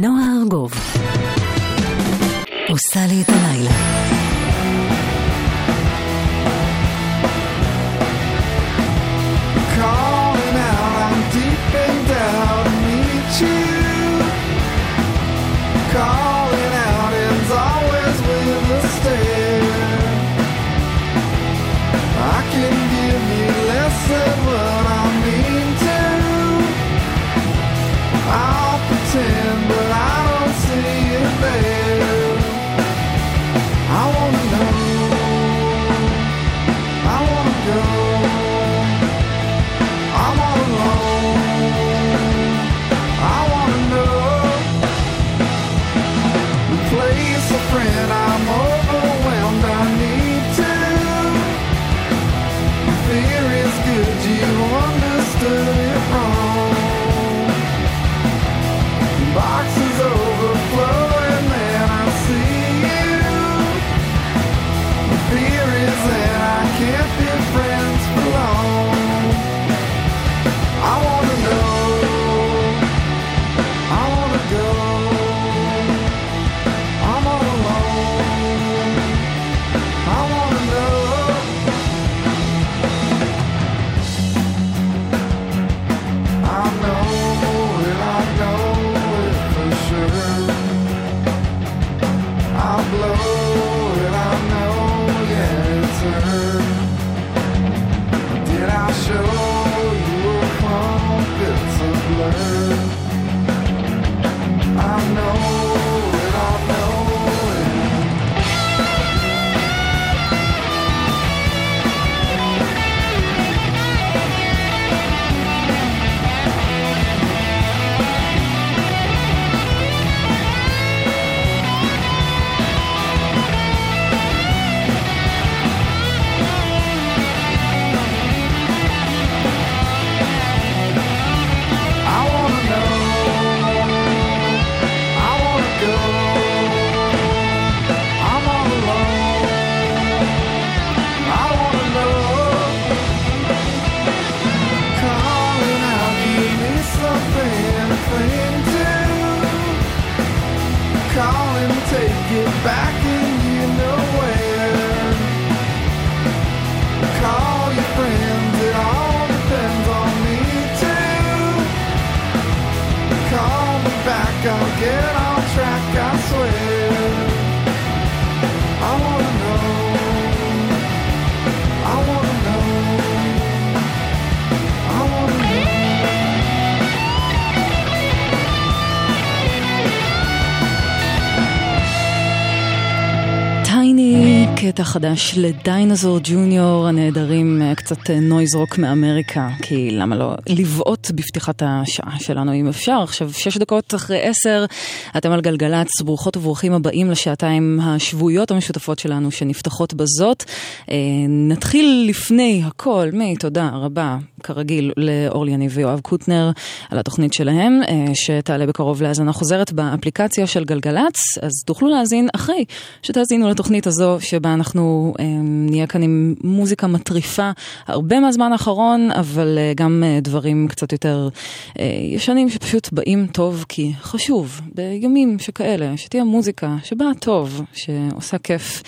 נועה ארגוב עושה לי את הלילה. קטע חדש לדיינזור ג'וניור הנהדרים, אה, קצת אה, נויז רוק מאמריקה, כי למה לא לבעוט בפתיחת השעה שלנו אם אפשר. עכשיו, שש דקות אחרי עשר, אתם על גלגלצ, ברוכות וברוכים הבאים לשעתיים השבועיות המשותפות שלנו שנפתחות בזאת. אה, נתחיל לפני הכל מתודה רבה, כרגיל, לאורלי יניב ויואב קוטנר על התוכנית שלהם, אה, שתעלה בקרוב להאזנה חוזרת באפליקציה של גלגלצ, אז תוכלו להאזין אחרי שתאזינו לתוכנית הזו, שבה אנחנו אה, נהיה כאן עם מוזיקה מטריפה הרבה מהזמן האחרון, אבל אה, גם אה, דברים קצת יותר אה, ישנים שפשוט באים טוב, כי חשוב בימים שכאלה, שתהיה מוזיקה שבאה טוב, שעושה כיף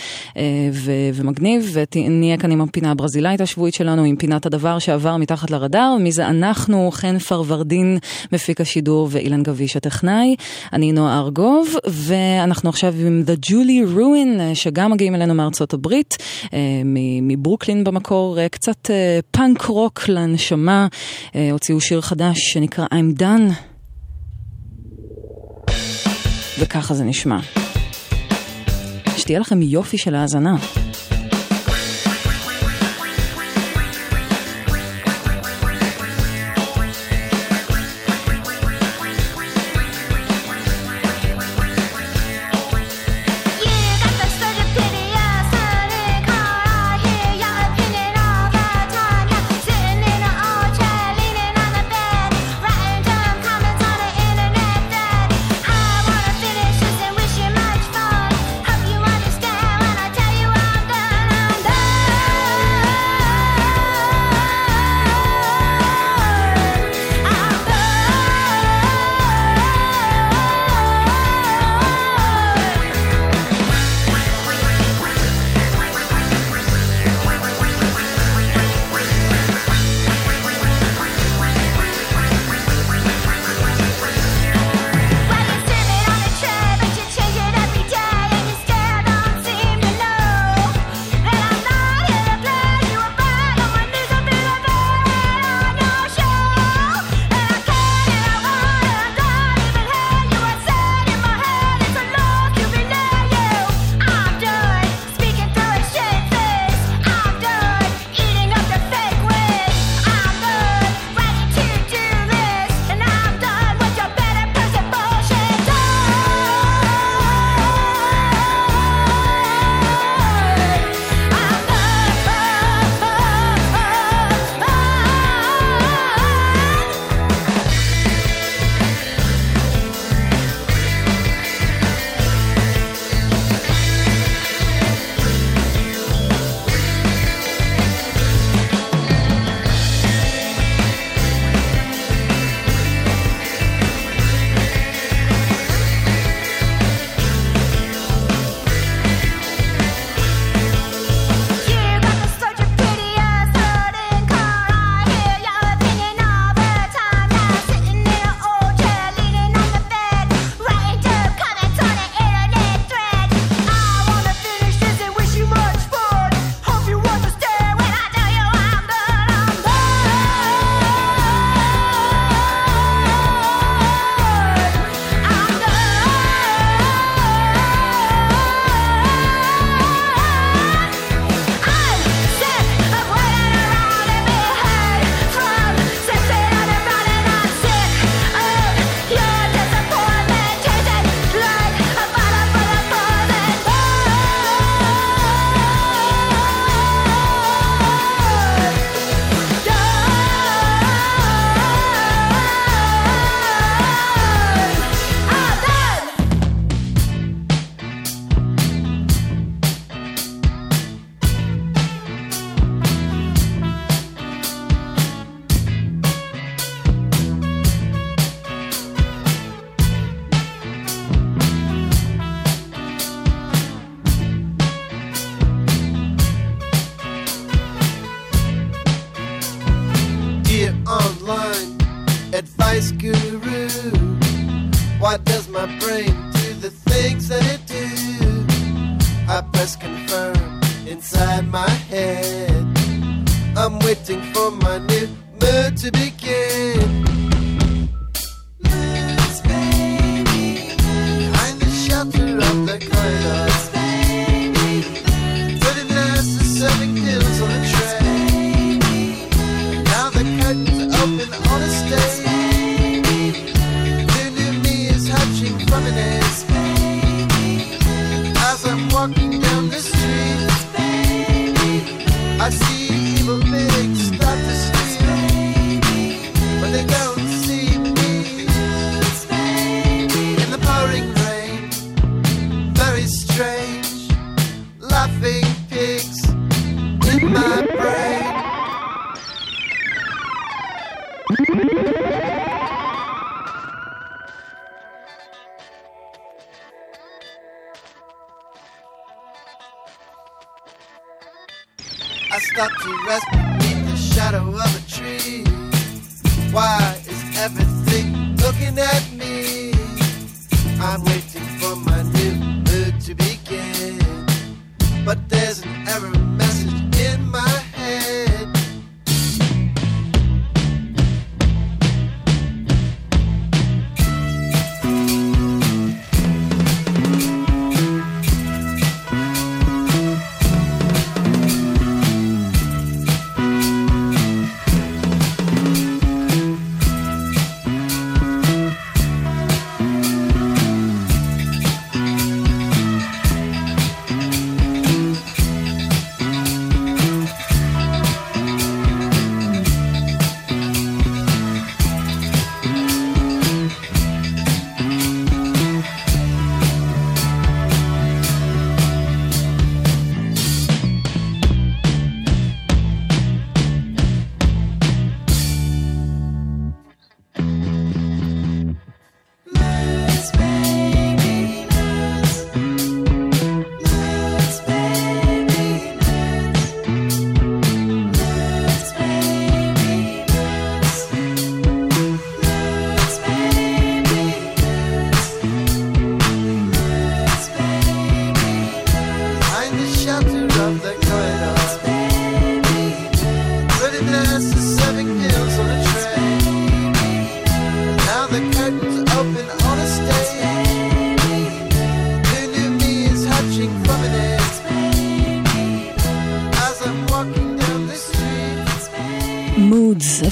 ו- ומגניב, ונהיה כאן עם הפינה הברזילאית השבועית שלנו, עם פינת הדבר שעבר מתחת לרדאר, מי זה אנחנו, חן פרוורדין, מפיק השידור, ואילן גביש הטכנאי. אני נועה ארגוב, ואנחנו עכשיו עם The Julie Ruin, שגם מגיעים אלינו מארצות הברית, אה, מברוקלין במקור, אה, קצת אה, פאנק רוק לנשמה, הוציאו שיר חדש שנקרא I'm Done. וככה זה נשמע. שתהיה לכם יופי של האזנה.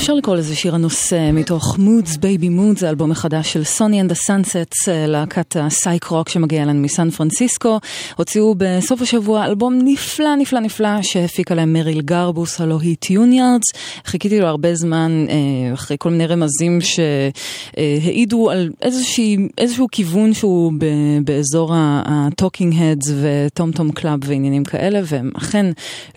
אפשר לקרוא לזה שיר הנושא מתוך Moods, Baby Moods, האלבום החדש של Sonny and ה Sunsets, להקת ה psych rock שמגיע אלינו מסן פרנסיסקו. הוציאו בסוף השבוע אלבום נפלא נפלא נפלא שהפיקה להם מריל גרבוס, הלו היא tUnE-yArDs. חיכיתי לו הרבה זמן אה, אחרי כל מיני רמזים שהעידו על איזושהי, איזשהו כיוון שהוא באזור ה Talking Heads ו Tom Tom Club ועניינים כאלה, והם אכן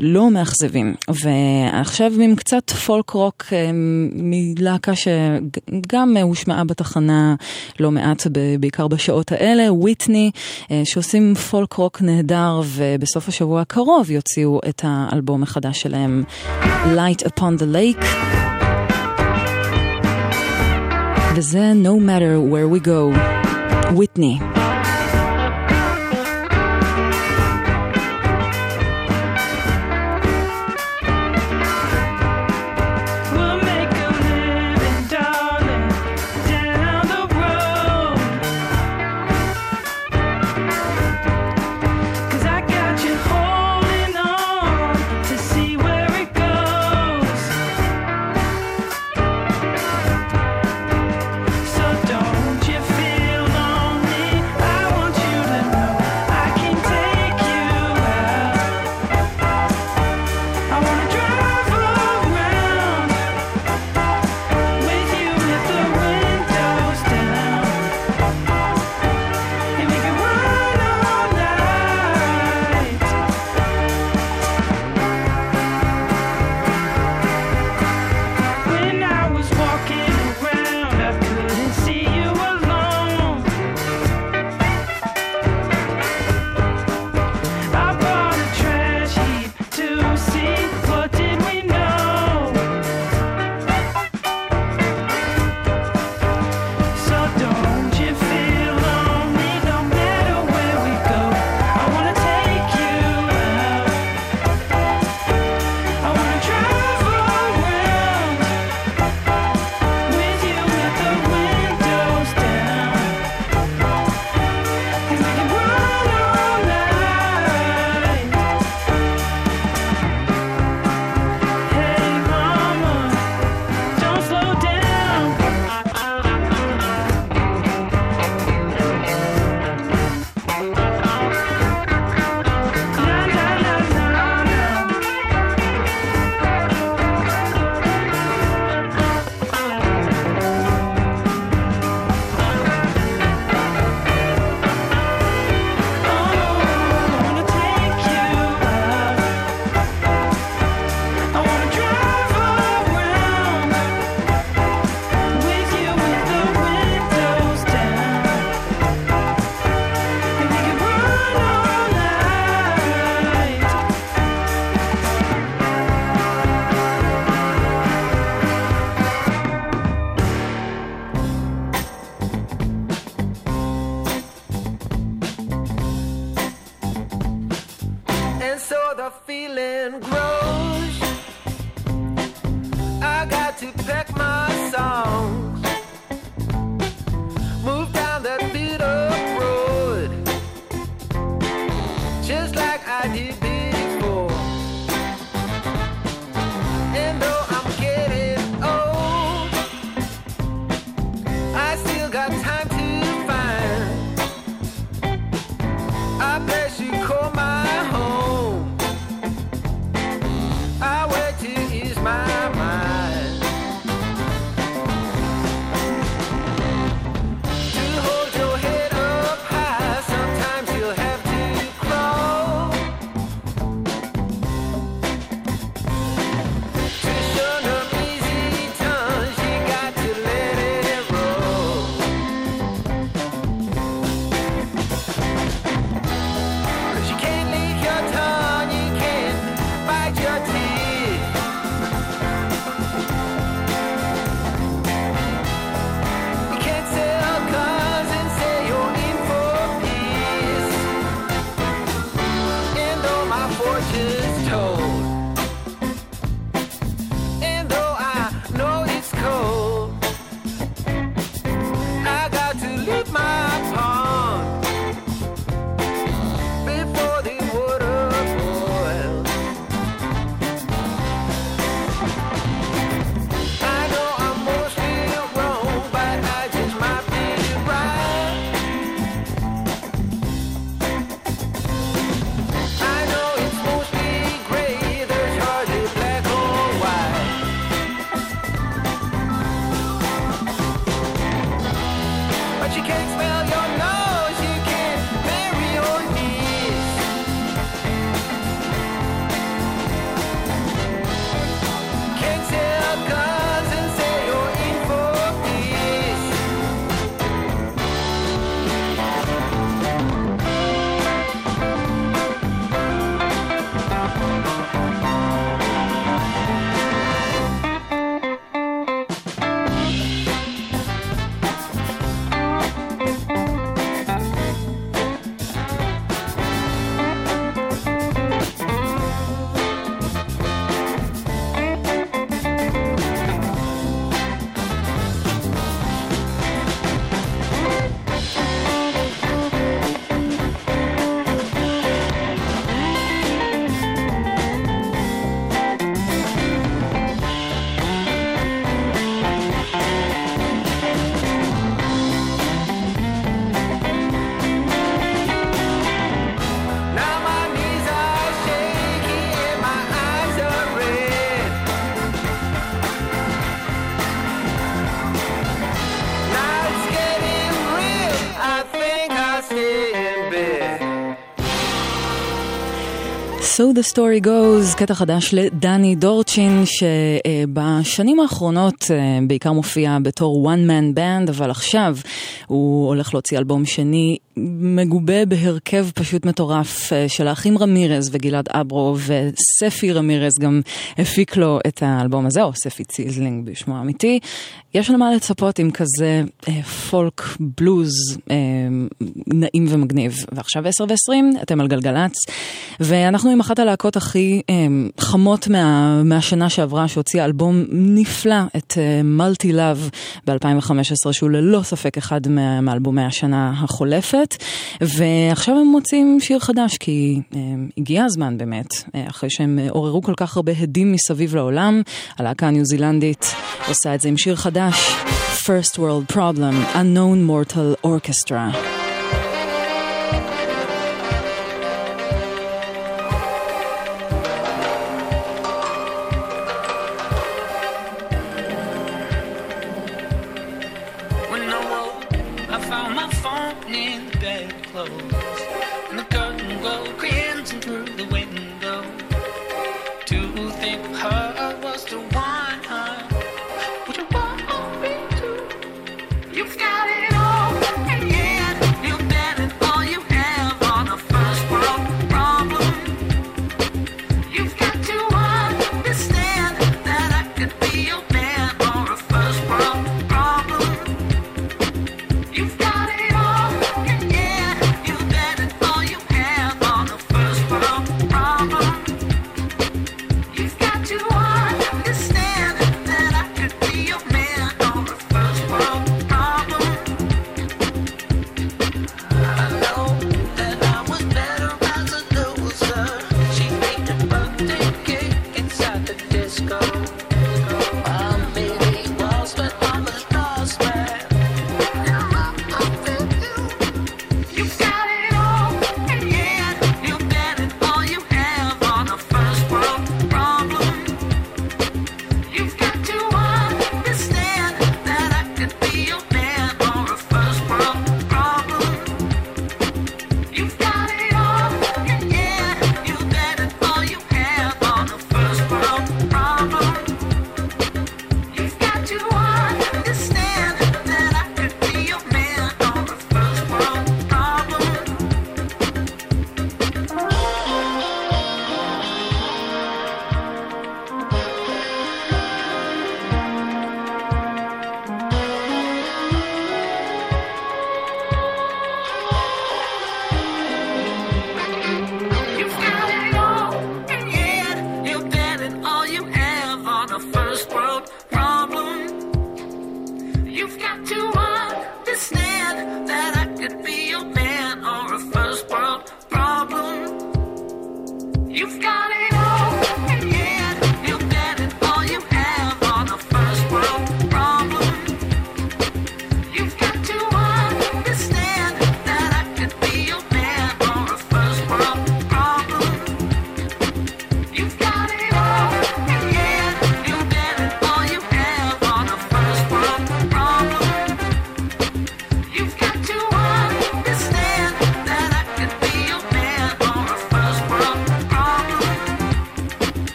לא מאכזבים. ועכשיו עם קצת פולק רוק אה, מלהקה שגם הושמעה בתחנה לא מעט, בעיקר בשעות האלה, וויטני, אה, שעושים פולק רוק נהדר, ובסוף השבוע הקרוב יוציאו את האלבום החדש שלהם, Light Upon the Lake. וזה No Matter Where We Go, וויטני. The story goes, קטע חדש לדני דורצ'ין, שבשנים האחרונות אה, בעיקר מופיע בתור one man band, אבל עכשיו הוא הולך להוציא אלבום שני מגובה בהרכב פשוט מטורף אה, של האחים רמירז וגלעד אברו וספי רמירז גם הפיק לו את האלבום הזה, או ספי ציזלינג בשמו האמיתי. יש לנו מה לצפות עם כזה אה, פולק בלוז אה, נעים ומגניב. ועכשיו 10 ו-20, אתם על גלגלצ, ואנחנו עם אחת הלהקות הכי אה, חמות מה, מהשנה שעברה, שהוציאה אלבום נפלא, את מולטי אה, לאב ב-2015, שהוא ללא ספק אחד מאלבומי השנה החולפת. אחרת, ועכשיו הם מוצאים שיר חדש, כי אה, הגיע הזמן באמת, אה, אחרי שהם עוררו כל כך הרבה הדים מסביב לעולם, הלהקה הניו זילנדית עושה את זה עם שיר חדש, First World Problem, Unknown Mortal Orchestra.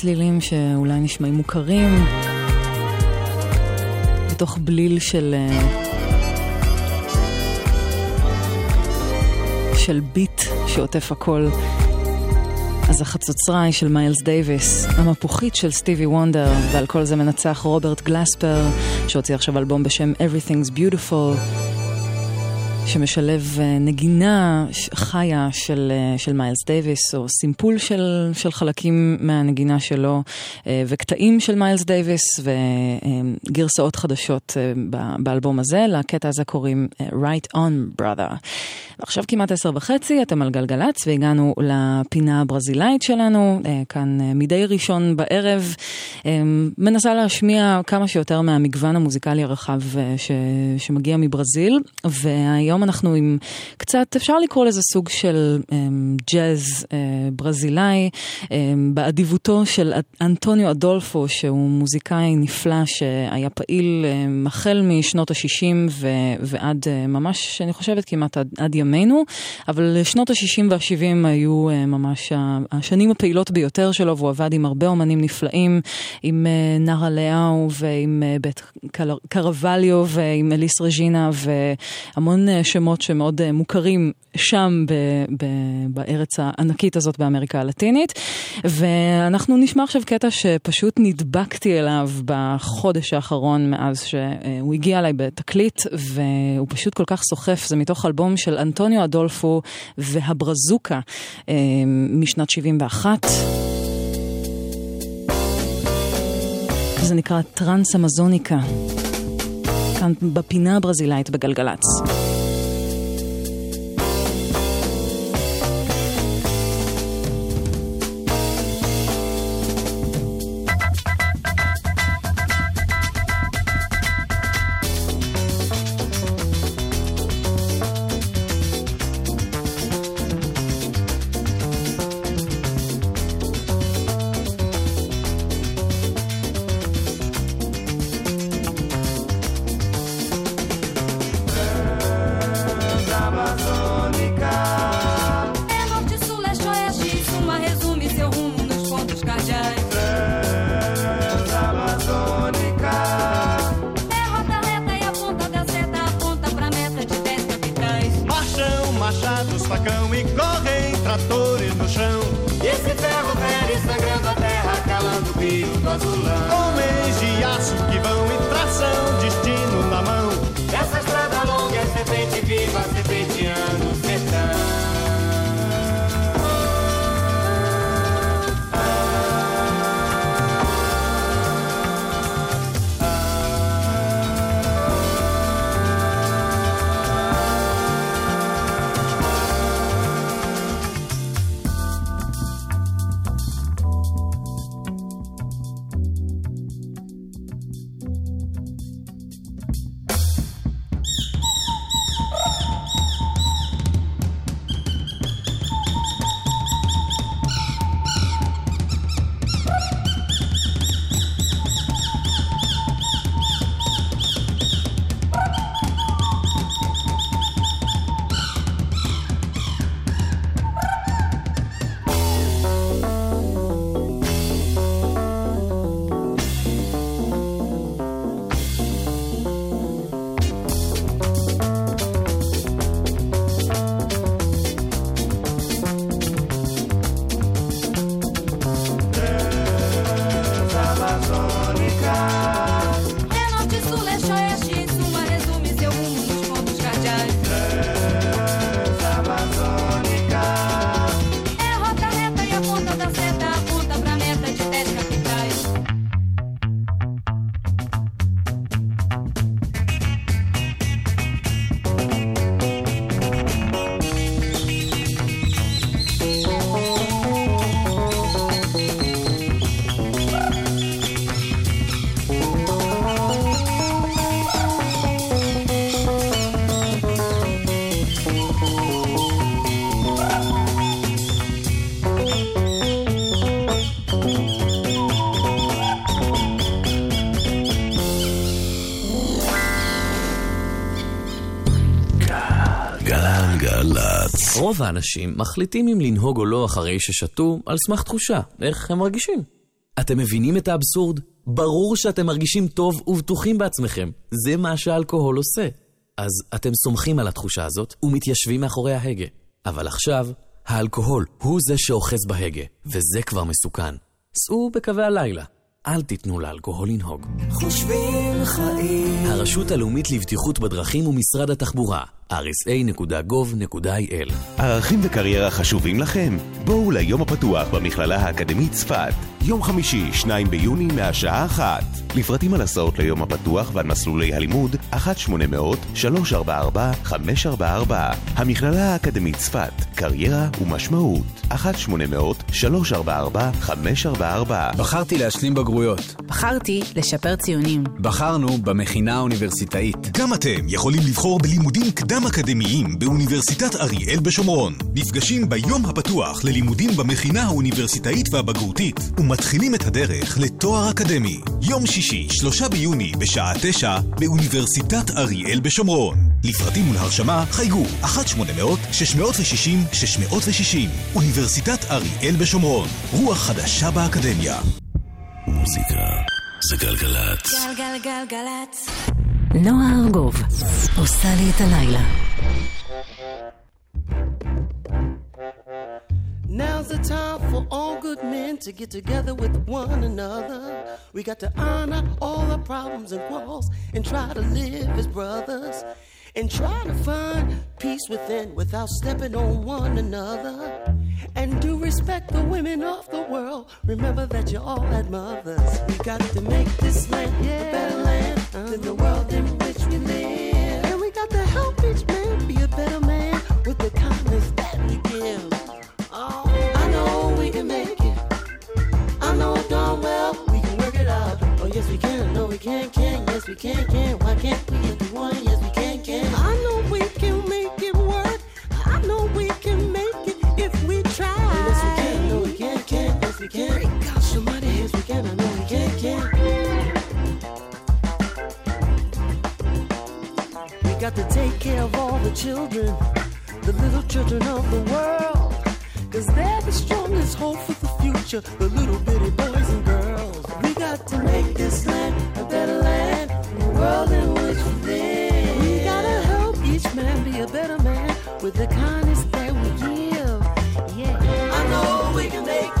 צלילים שאולי נשמעים מוכרים, בתוך בליל של... אה, של ביט שעוטף הכל. אז החצוצרה היא של מיילס דייוויס, המפוחית של סטיבי וונדר, ועל כל זה מנצח רוברט גלספר, שהוציא עכשיו אלבום בשם Everything's Beautiful. שמשלב אה, נגינה חיה של, אה, של מיילס דייוויס, או סימפול של, של חלקים מהנגינה שלו, וקטעים של מיילס דייוויס, וגרסאות חדשות באלבום הזה. לקטע הזה קוראים Right On Brother. עכשיו כמעט עשר וחצי, אתם על גלגלצ, והגענו לפינה הברזילאית שלנו, כאן מדי ראשון בערב. מנסה להשמיע כמה שיותר מהמגוון המוזיקלי הרחב ש, שמגיע מברזיל, והיום... היום אנחנו עם קצת, אפשר לקרוא לזה סוג של ג'אז ברזילאי, באדיבותו של אנטוניו אדולפו, שהוא מוזיקאי נפלא שהיה פעיל um, החל משנות ה-60 ו- ועד uh, ממש, אני חושבת, כמעט עד, עד ימינו, אבל שנות ה-60 וה-70 היו uh, ממש השנים הפעילות ביותר שלו, והוא עבד עם הרבה אומנים נפלאים, עם נארה לאהו ועם בית קרווליו ועם אליס רג'ינה והמון שמות שמאוד אה, מוכרים שם ב, ב, בארץ הענקית הזאת באמריקה הלטינית. ואנחנו נשמע עכשיו קטע שפשוט נדבקתי אליו בחודש האחרון מאז שהוא הגיע אליי בתקליט, והוא פשוט כל כך סוחף, זה מתוך אלבום של אנטוניו אדולפו והברזוקה אה, משנת 71. זה נקרא טרנס אמזוניקה, כאן בפינה הברזילאית בגלגלצ. רוב האנשים מחליטים אם לנהוג או לא אחרי ששתו על סמך תחושה, איך הם מרגישים. אתם מבינים את האבסורד? ברור שאתם מרגישים טוב ובטוחים בעצמכם. זה מה שאלכוהול עושה. אז אתם סומכים על התחושה הזאת ומתיישבים מאחורי ההגה. אבל עכשיו, האלכוהול הוא זה שאוחז בהגה, וזה כבר מסוכן. סעו בקווי הלילה. אל תיתנו לאלכוהול לנהוג. חושבים חיים. הרשות הלאומית לבטיחות בדרכים ומשרד התחבורה, rsa.gov.il ערכים וקריירה חשובים לכם? בואו ליום הפתוח במכללה האקדמית צפת. יום חמישי, 2 ביוני, מהשעה 1. לפרטים על הסעות ליום הפתוח ועל מסלולי הלימוד, 1-800-344-544. המכללה האקדמית צפת, קריירה ומשמעות, 1-800-344-544. בחרתי להשלים בגרויות. בחרתי לשפר ציונים. בחרנו במכינה האוניברסיטאית. גם אתם יכולים לבחור בלימודים קדם-אקדמיים באוניברסיטת אריאל בשומרון. נפגשים ביום הפתוח ללימודים במכינה האוניברסיטאית והבגרותית, ומתחילים את הדרך לתואר אקדמי. יום שישי, שלושה ביוני, בשעה תשע, באוניברסיטת אריאל בשומרון. לפרטים ולהרשמה חייגו 1-800-660-660 אוניברסיטת אריאל בשומרון. רוח חדשה באקדמיה. מוזיקה זה גלגלצ. גלגלגלגלצ. נועה ארגוב עושה לי את הלילה. Now's the time for all good men to get together with one another. We got to honor all our problems and quarrels and try to live as brothers. And try to find peace within without stepping on one another. And do respect the women of the world. Remember that you all had mothers. We got to make this land a better land than the world Well we can work it out. Oh, yes, we can. No, we can, can. Yes, we can, can. Why can't we if we want? Yes, we can, can. I know we can make it work. I know we can make it if we try. Oh, yes, we can. No, we can, can. Yes, we can. Great God, somebody. Oh, yes, we can. I know we can, can. We got to take care of all the children, the little children of the world. Cause they're the strongest hope for the future, the little bitty boys and girls. We got to make this land a better land, the world in which we live. We gotta help each man be a better man with the kindness that we give. Yeah. I know we can make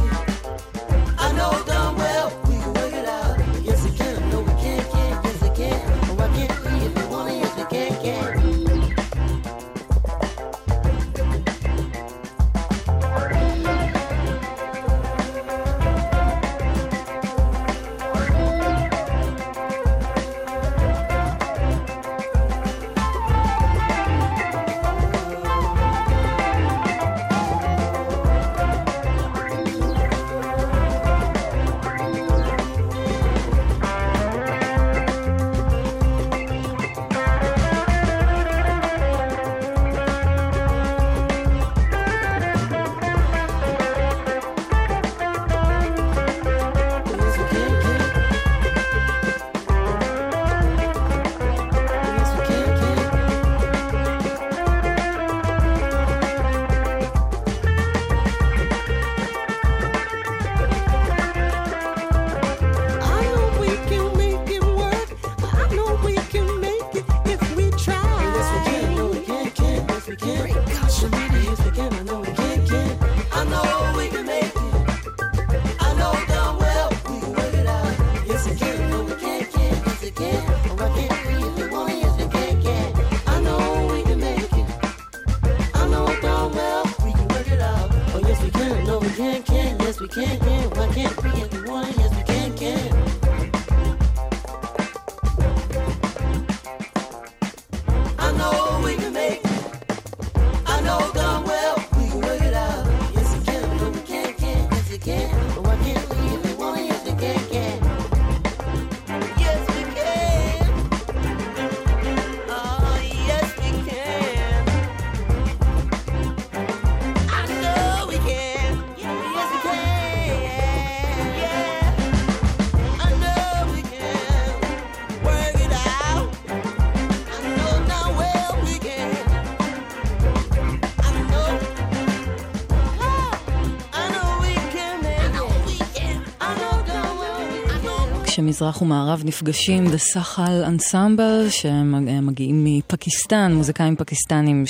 שמזרח ומערב נפגשים, The Sachal Ensemble, שמגיעים מפקיסטן, מוזיקאים פקיסטנים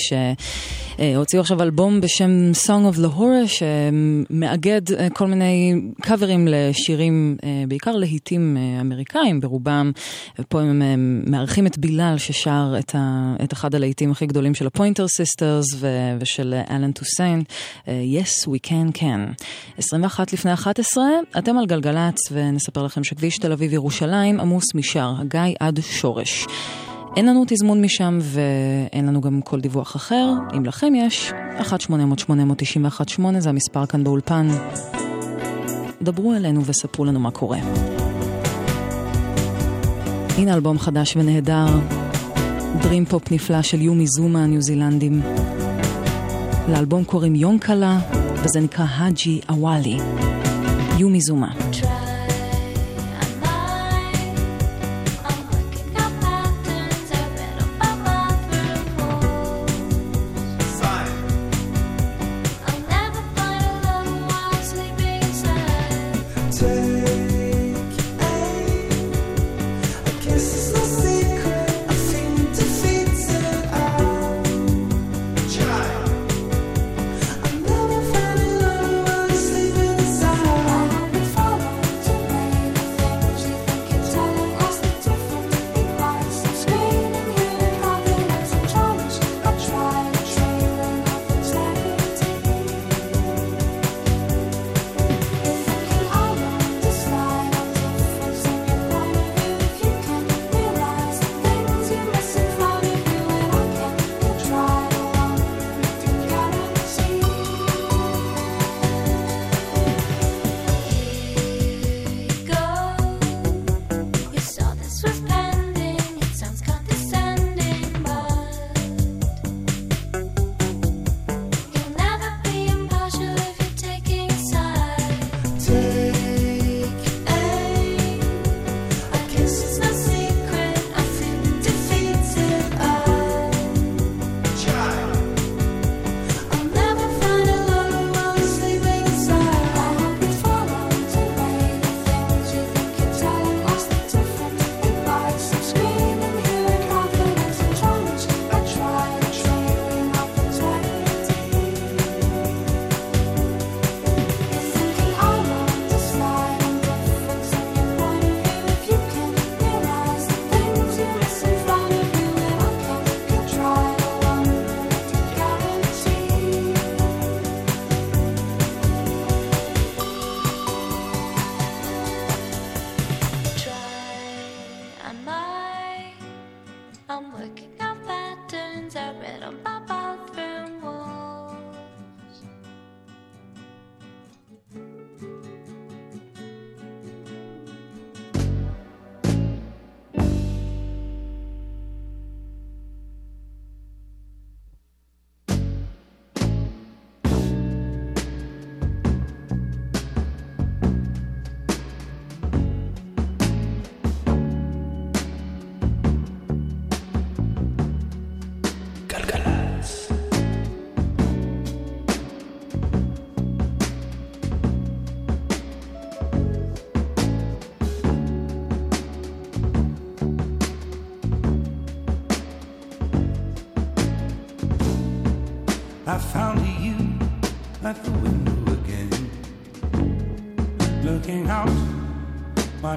שהוציאו עכשיו אלבום בשם Song of Lahore, שמאגד אה, כל מיני קאברים לשירים, אה, בעיקר להיטים אה, אמריקאים ברובם, ופה הם מארחים את בילאל ששר את, ה, את אחד הלהיטים הכי גדולים של ה Pointer Sisters ושל אלן טוסיין, Yes We Can Can. 21 לפני 11, אתם על גלגלצ ונספר לכם שכביש תל אביב-ירושלים עמוס משער הגיא עד שורש. אין לנו תזמון משם ואין לנו גם כל דיווח אחר. אם לכם יש, 1-800-891-8 זה המספר כאן באולפן. דברו אלינו וספרו לנו מה קורה. הנה אלבום חדש ונהדר, דרים פופ נפלא של יומי זומה הניו זילנדים. לאלבום קוראים יונקלה, וזה נקרא האג'י אוואלי. יומי זומה.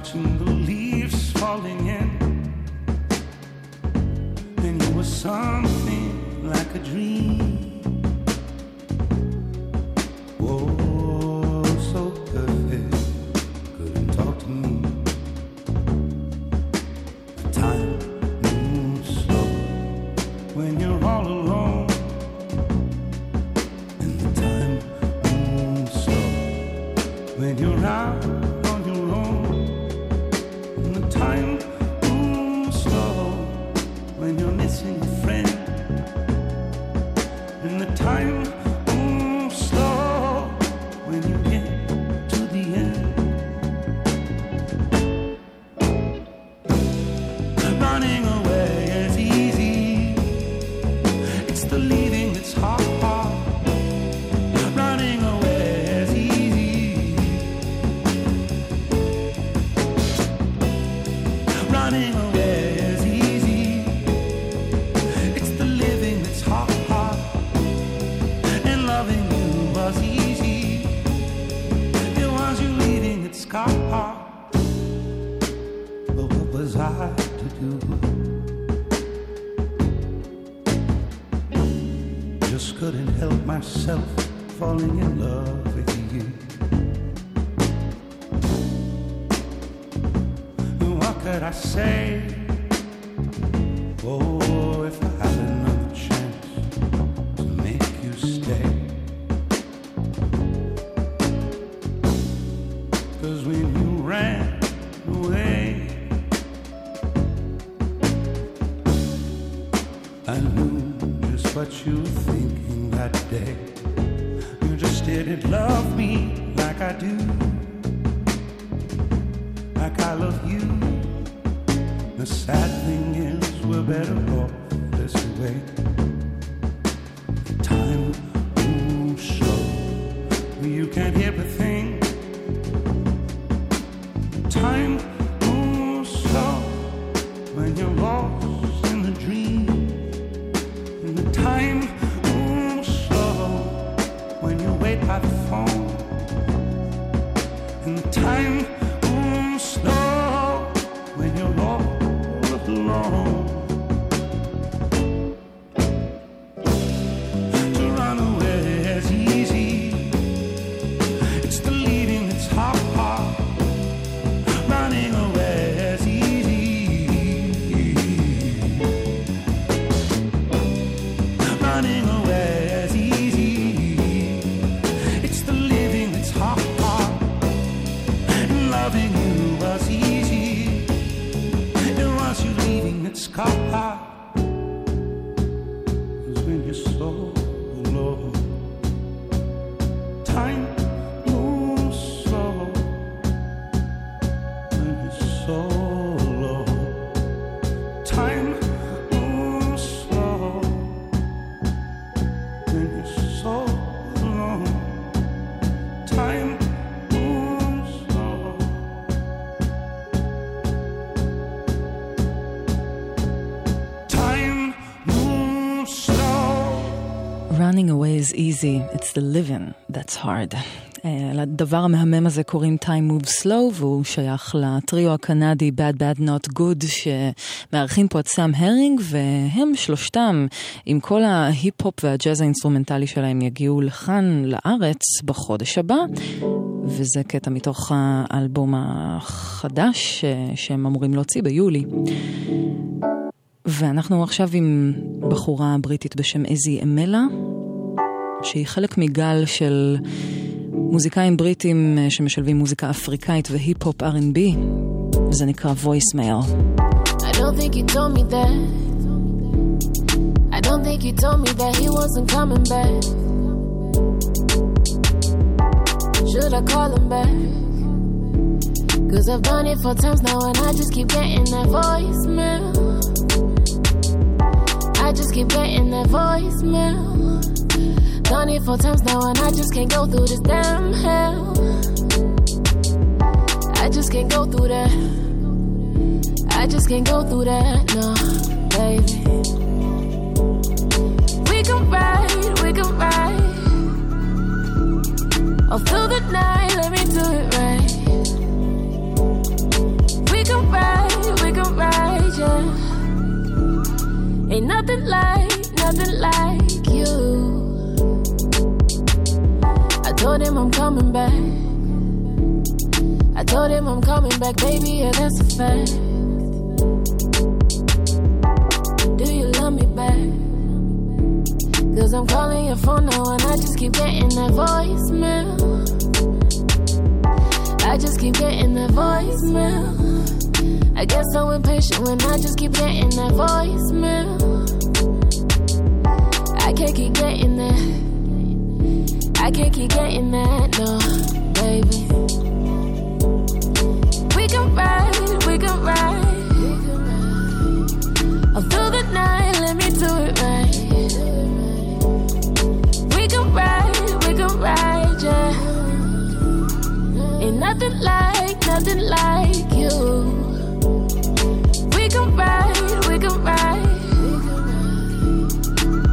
Watching falling in love with you. And what could I say? Oh, if I had another chance to make you stay. Cause when you ran away, I knew just what you were thinking that day. I do, easy, it's the living that's hard. אה, לדבר המהמם הזה קוראים Time Moves Slow, והוא שייך לטריו הקנדי Bad Bad Not Good, שמארחים פה את סאם הרינג, והם שלושתם, עם כל ההיפ-הופ והג'אז האינסטרומנטלי שלהם, יגיעו לכאן, לארץ, בחודש הבא. וזה קטע מתוך האלבום החדש אה, שהם אמורים להוציא ביולי. ואנחנו עכשיו עם בחורה בריטית בשם איזי אמלה, שהיא חלק מגל של מוזיקאים בריטים אה, שמשלבים מוזיקה אפריקאית והיפ-הופ R&B, וזה נקרא coming back. Should I call him back? Cause I've done it four times now and I just keep getting that voicemail. I just keep getting that voicemail. Done it four times now and I just can't go through this damn hell. I just can't go through that. I just can't go through that, no, baby. We can ride, we can ride. All through the night, let me do it right. We can ride, we can ride, yeah. Ain't nothing like, nothing like you. I told him I'm coming back. I told him I'm coming back, baby, yeah, that's a fact. Do you love me back? Cause I'm calling your phone now and I just keep getting that voicemail. I just keep getting that voicemail. I get so impatient when I just keep getting that voicemail. I can't keep getting that. I can't keep getting that, no, baby. We can ride, we can ride. All through the night, let me do it right. We can ride, we can ride, yeah. Ain't nothing like, nothing like you. We can ride, we can ride.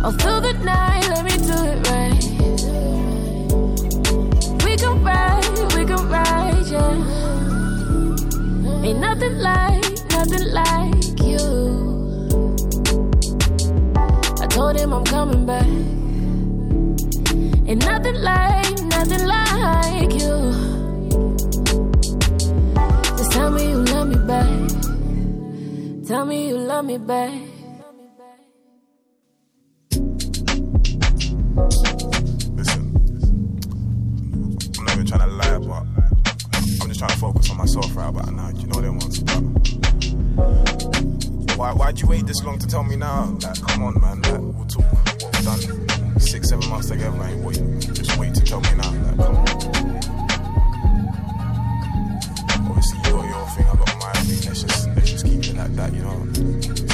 All through nothing like, nothing like you. I told him I'm coming back. Ain't nothing like, nothing like you. Just tell me you love me back. Tell me you love me back. Trying to lie, but I'm just trying to focus on myself right about now. You know why, why'd you wait this long to tell me now? Like, come on, man. Like, we'll talk. What we've done six, seven months together. Like, wait, just wait to tell me now. Like, come on. Obviously, you got your thing, I got my thing. Let's just, let's just keep it like that, you know?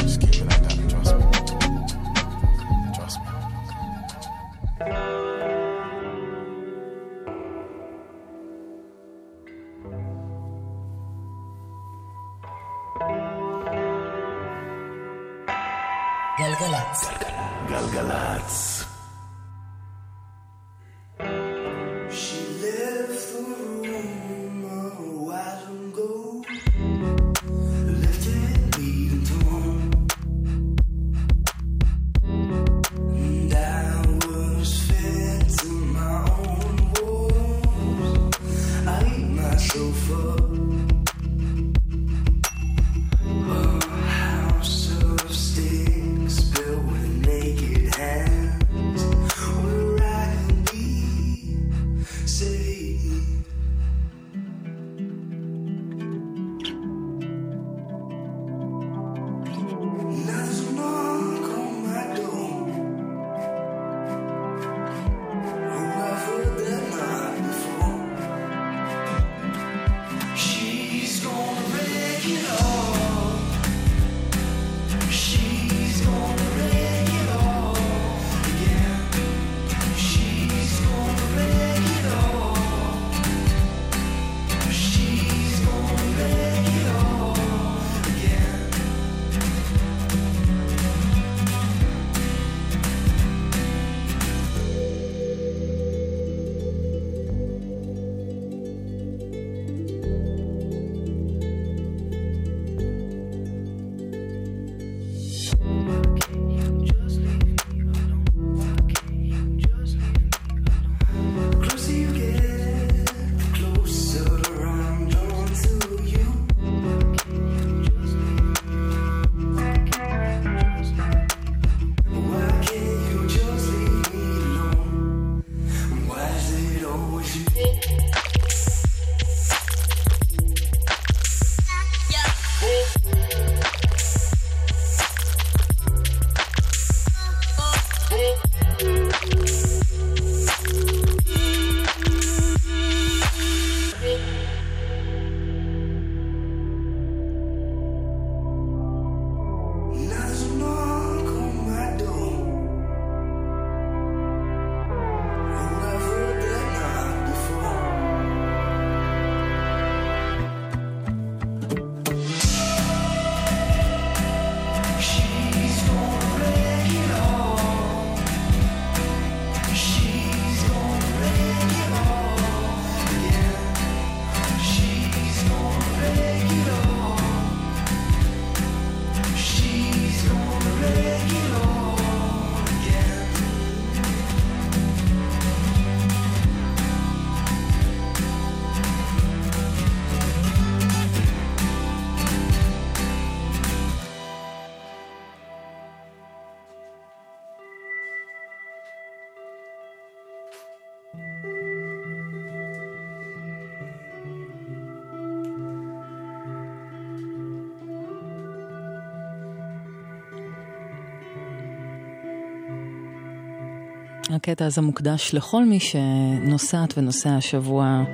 הקטע הזה מוקדש לכל מי שנוסעת ונוסע השבוע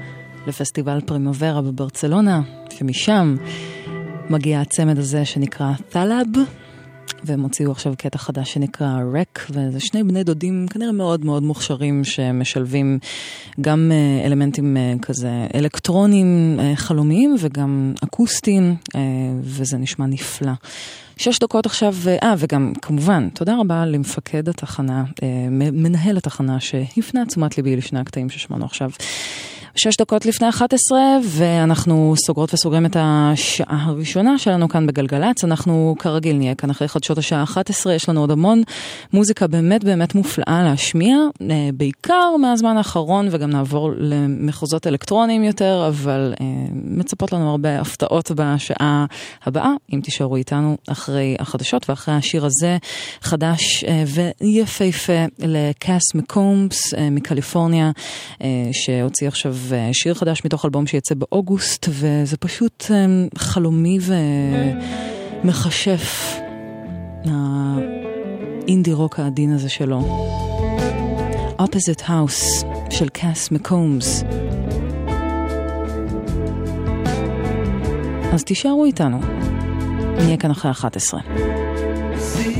לפסטיבל פרימוורה בברצלונה, שמשם מגיע הצמד הזה שנקרא תלאב, והם הוציאו עכשיו קטע חדש שנקרא רק, וזה שני בני דודים כנראה מאוד מאוד מוכשרים שמשלבים גם אה, אלמנטים אה, כזה אלקטרונים אה, חלומיים וגם אקוסטיים, וזה נשמע נפלא. שש דקות עכשיו, אה, וגם כמובן, תודה רבה למפקד התחנה, אה, מנהל התחנה שהפנה תשומת ליבי לשני הקטעים ששמענו עכשיו. שש דקות לפני 11, ואנחנו סוגרות וסוגרים את השעה הראשונה שלנו כאן בגלגלצ. אנחנו כרגיל נהיה כאן אחרי חדשות השעה 11, יש לנו עוד המון מוזיקה באמת באמת מופלאה להשמיע, אה, בעיקר מהזמן האחרון, וגם נעבור למחוזות אלקטרוניים יותר, אבל אה, מצפות לנו הרבה הפתעות בשעה הבאה, אם תישארו איתנו אחרי החדשות ואחרי השיר הזה, חדש אה, ויפהפה לקאס מקומס מקליפורניה, שהוציא עכשיו אה, שיר חדש מתוך אלבום שיצא באוגוסט, וזה פשוט אה, חלומי ומכשף, האינדי רוק העדין הזה שלו. Opposite House של קאס מקומס. אז תישארו איתנו, נהיה כאן אחרי 11. Ceilings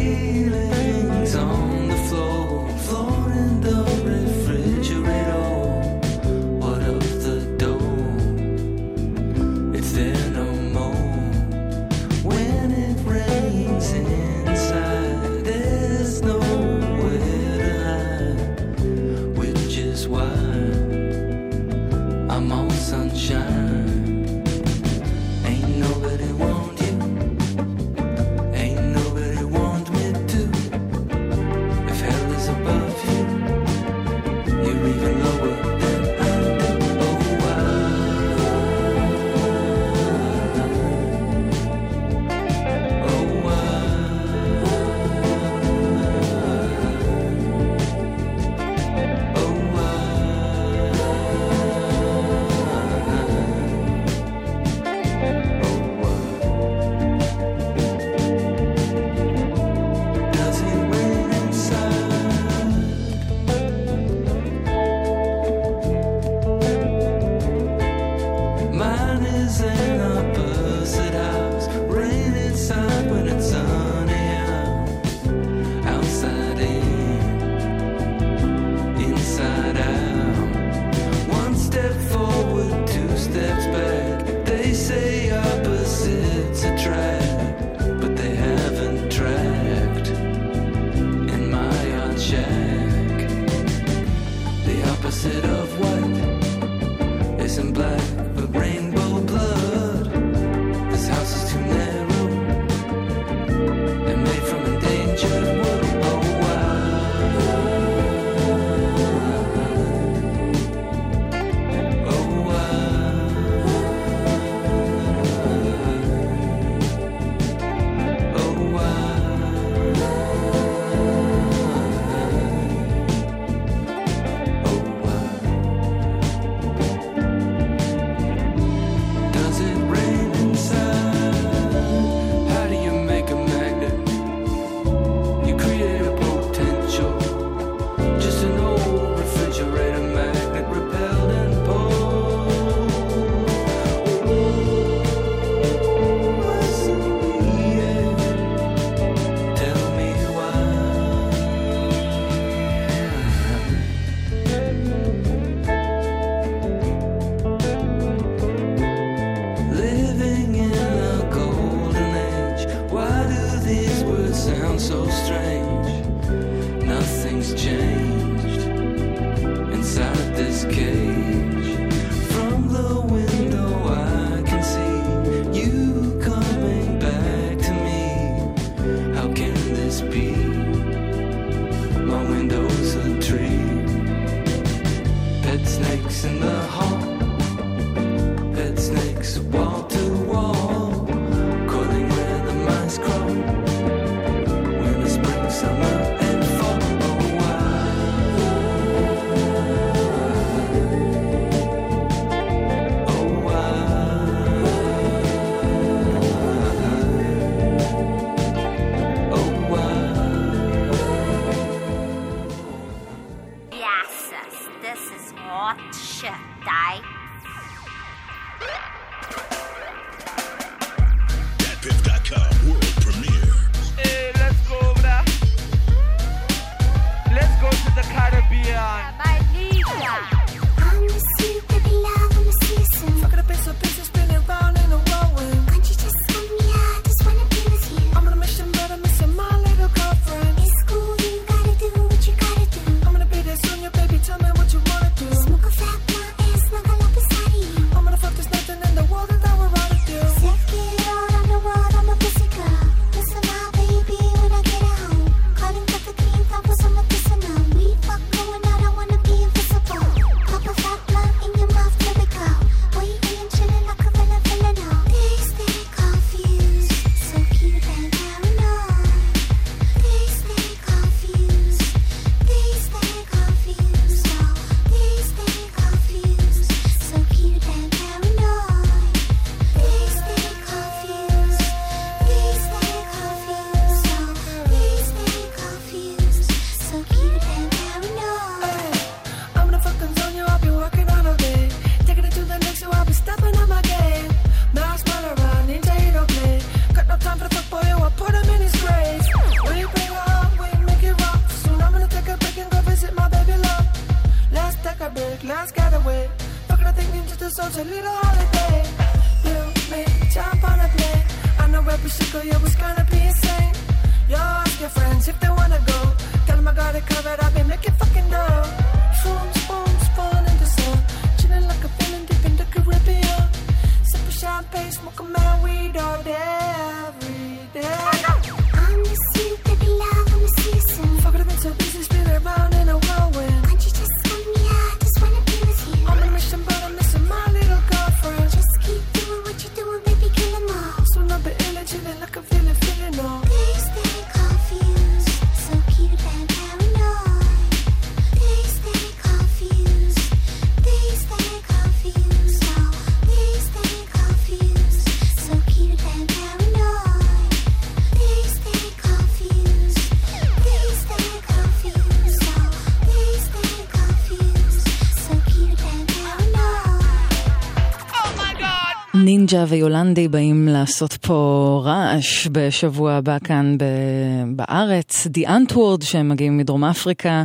נינג'ה ויולנדי באים לעשות פה רעש בשבוע הבא כאן ב- בארץ. Die Antwoord שהם מגיעים מדרום אפריקה,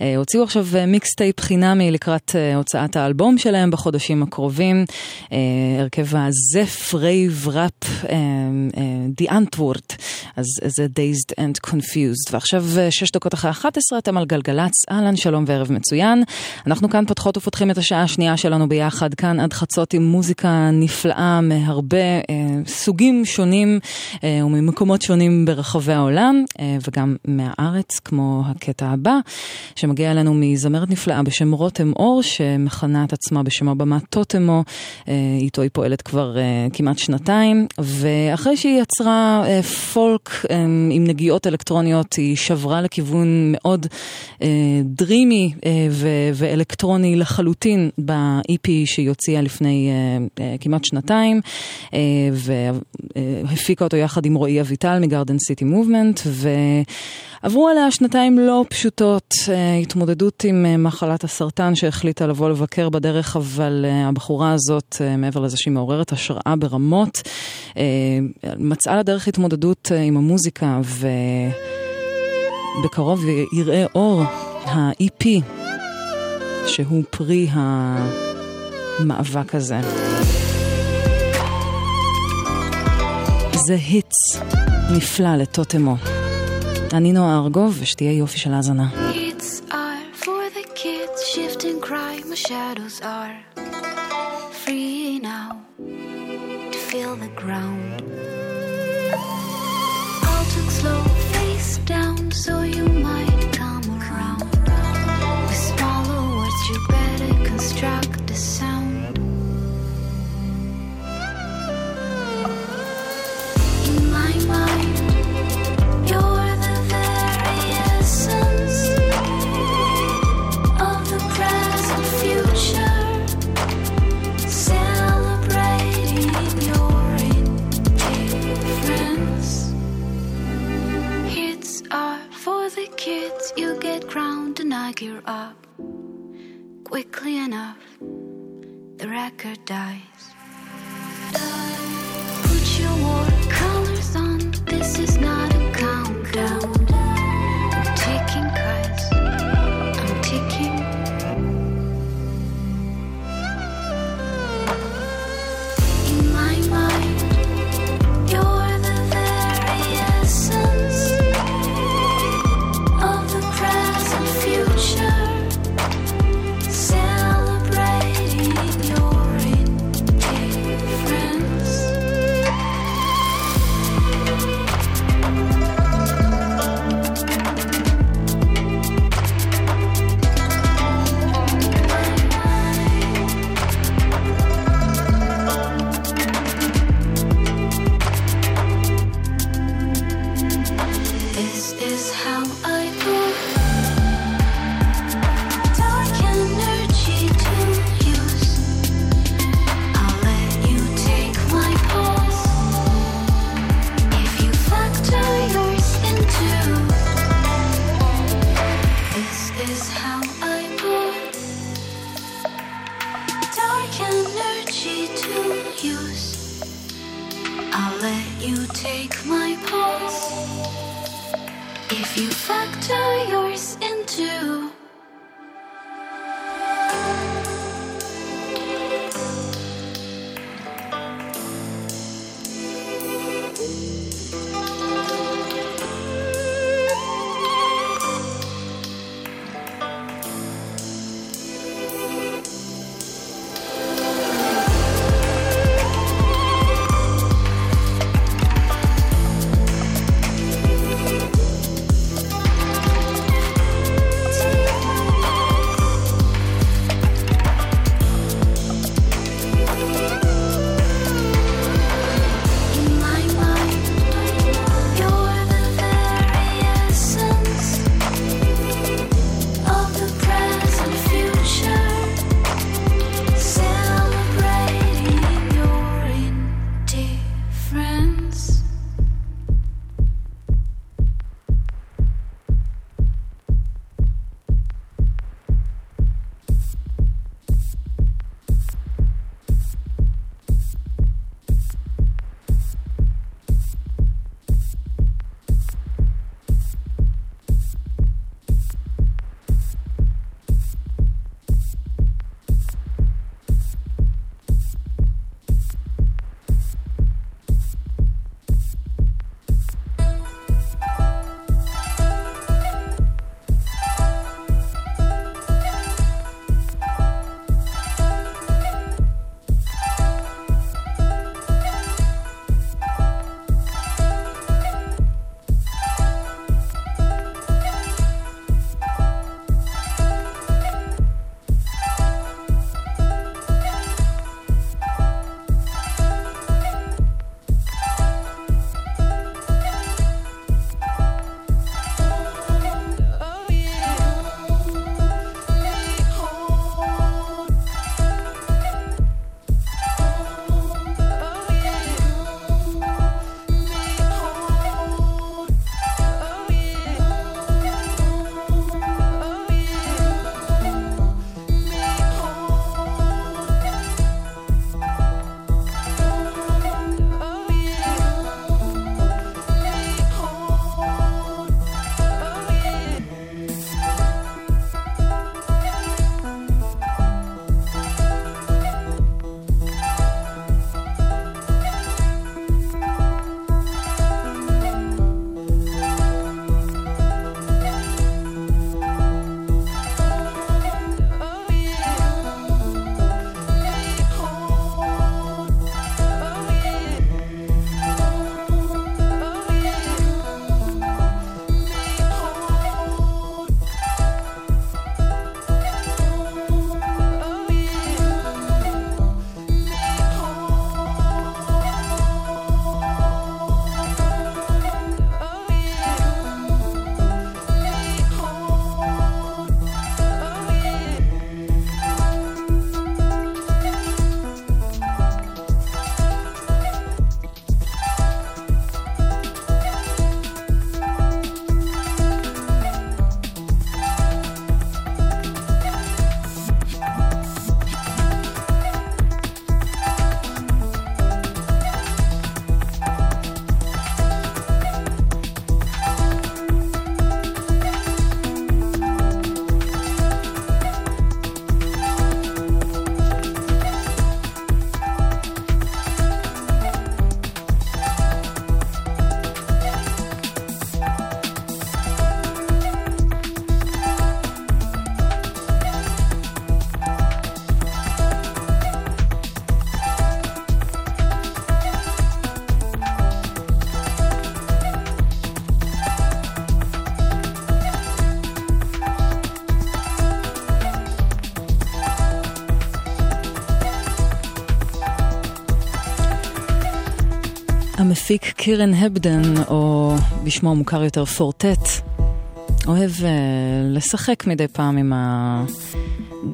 אה, הוציאו עכשיו אה, מיקסטייפ חינמי לקראת אה, הוצאת האלבום שלהם בחודשים הקרובים. אה, הרכב ה zef rave rap אה, אה, Die Antwoord, אז זה Dazed and Confused. ועכשיו אה, שש דקות אחרי 11 אתם על גלגלצ, אהלן שלום וערב מצוין. אנחנו כאן פותחות ופותחים את השעה השנייה שלנו ביחד, כאן עד חצות עם מוזיקה נפלאה מהרבה אה, סוגים שונים אה, וממקומות שונים ברחבי העולם, אה, וגם מהארץ, כמו הקטע הבא, שמגיע אלינו מזמרת נפלאה בשם רותם אור, שמכנה את עצמה בשם הבמה טוטמו, אה, איתו היא פועלת כבר אה, כמעט שנתיים, ואחרי שהיא יצרה אה, פולק עם נגיעות אלקטרוניות, היא שברה לכיוון מאוד אה, דרימי אה, ואלקטרוני לחלוטין ב-EP שהיא הוציאה לפני אה, כמעט שנתיים, והפיקה אותו יחד עם רועי אביטל מגרדן סיטי מובמנט, ועברו עליה שנתיים לא פשוטות, אה, התמודדות עם אה, מחלת הסרטן שהחליטה לבוא לבקר בדרך, אבל אה, הבחורה הזאת, מעבר לזה שהיא מעוררת השראה ברמות, אה, מצאה לה דרך התמודדות עם המוזיקה, ובקרוב יראה אור ה-EP, שהוא פרי המאבק הזה. זה היטס נפלא לטוטמו. אני נועה ארגוב, ושתהיה יופי של האזנה. Hits are for the kids, shift and cry. My shadows are free now to feel the ground. I'll talk slow, face down, so you might come around. With smaller words, you better construct the sound. You get crowned and I gear up. Quickly enough, the record dies. Put your war colors on, this is not factor המפיק קירן הבדן, או בשמו המוכר יותר Four Tet, אוהב אה, לשחק מדי פעם עם ה...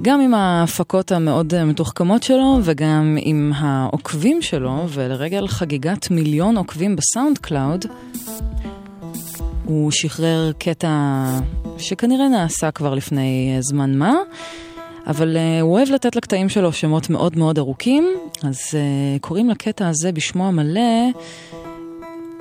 גם עם ההפקות המאוד אה, מתוחכמות שלו וגם עם העוקבים שלו, ולרגל חגיגת מיליון עוקבים ב SoundCloud, הוא שחרר קטע שכנראה נעשה כבר לפני אה, זמן מה, אבל אה, הוא אוהב לתת לקטעים שלו שמות מאוד מאוד ארוכים, אז uh, קוראים לקטע הזה בשמו המלא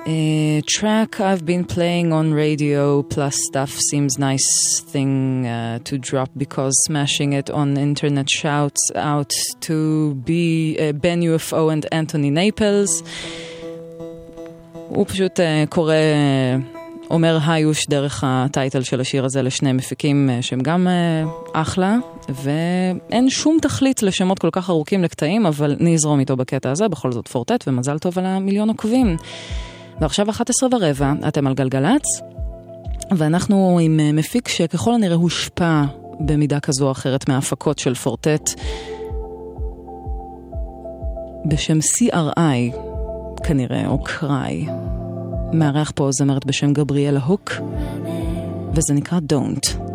uh, track I've been playing on radio plus stuff seems nice thing uh, to drop because smashing it on internet shouts out to be uh, Ben UFO and Anthony Naples. הוא פשוט uh, קורא, uh, אומר היוש דרך הטייטל של השיר הזה לשני מפיקים uh, שהם גם uh, אחלה, ואין שום תכלית לשמות כל כך ארוכים לקטעים, אבל נזרום איתו בקטע הזה, בכל זאת פורטט, ומזל טוב על המיליון עוקבים. ועכשיו 11 ורבע, אתם על גלגלצ, ואנחנו עם אה, מפיק שככל הנראה הושפע במידה כזו או אחרת מההפקות של פורטט, בשם CRI, כנראה, או קריי. מארח פה זמרת בשם גבריאלה הוק, וזה נקרא Don't.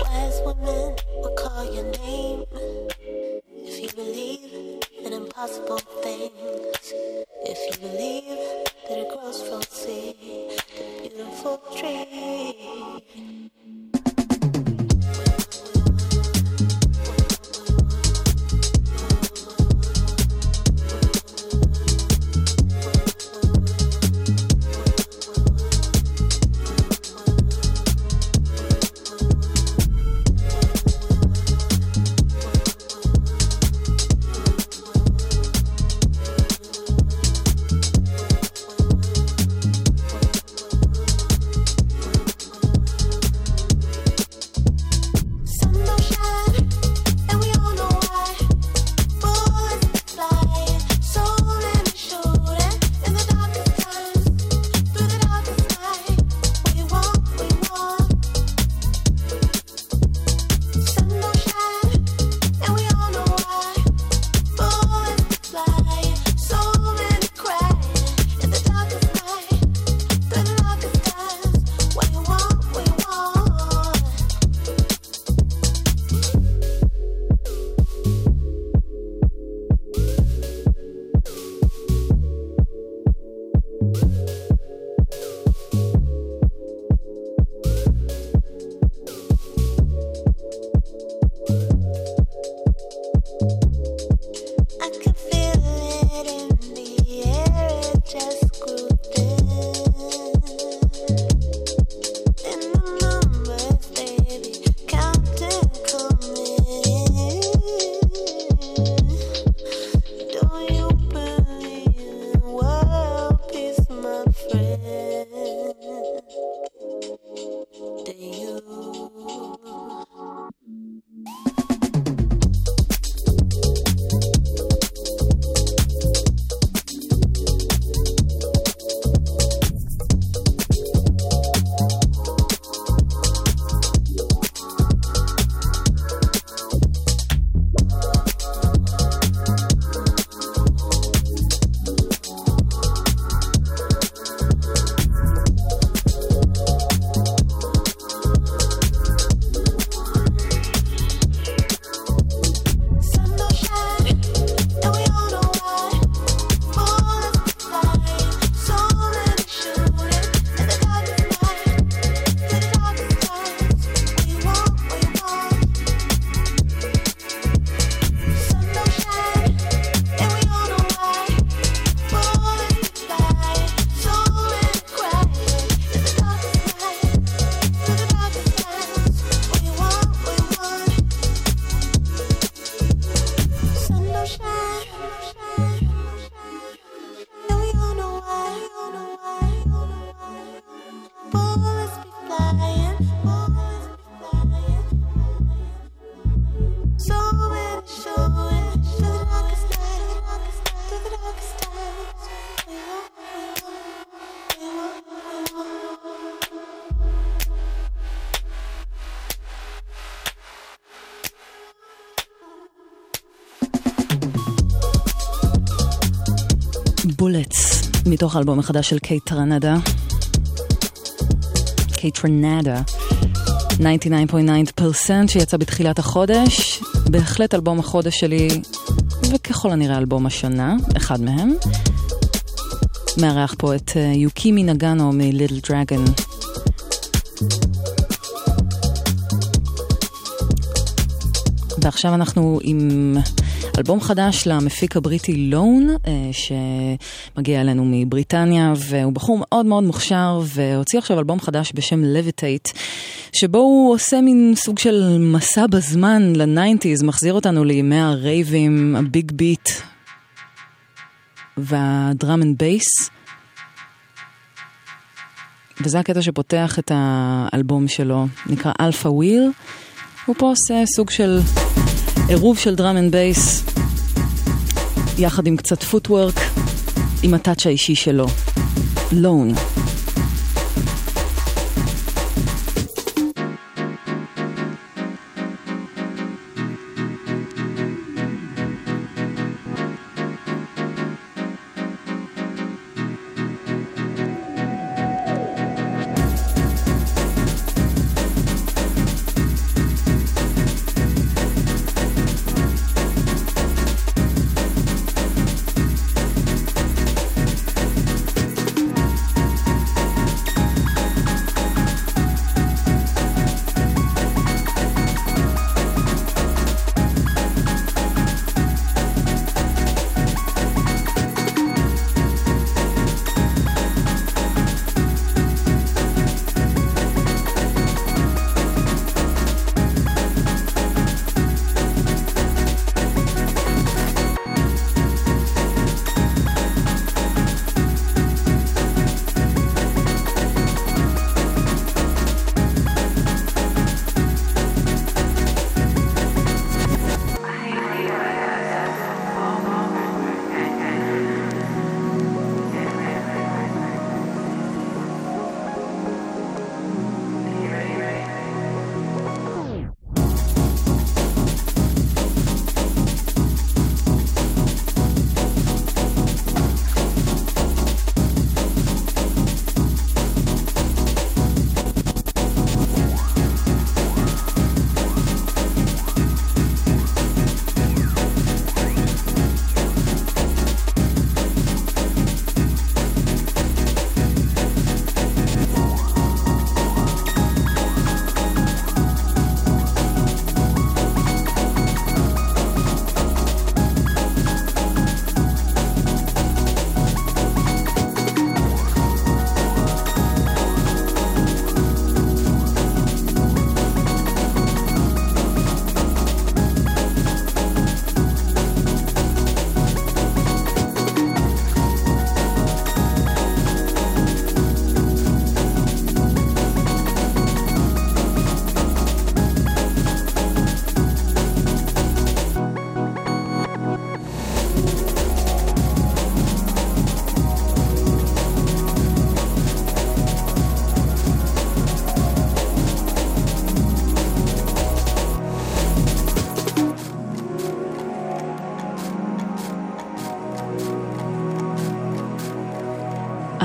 Wise women will call your name if you believe in impossible things. Bullets, מתוך האלבום החדש של Kaytranada. Kaytranada. 99.9% שיצא בתחילת החודש, בהחלט אלבום החודש שלי, וככל הנראה אלבום השנה, אחד מהם. מארח פה את אה, יוקימי נגאנו מ Little Dragon. ועכשיו אנחנו עם אלבום חדש למפיק הבריטי Lone, אה, שמגיע אלינו מבריטניה, והוא בחור מאוד מאוד מוכשר, והוציא עכשיו אלבום חדש בשם Levitate, שבו הוא עושה מין סוג של מסע בזמן ל nineties, מחזיר אותנו לימי הרייבים, ה big beat וה drum and bass. וזה הקטע שפותח את האלבום שלו, נקרא Alpha Wheel. הוא פה עושה סוג של עירוב של drum and bass, יחד עם קצת footwork, עם ה touch האישי שלו. Lone.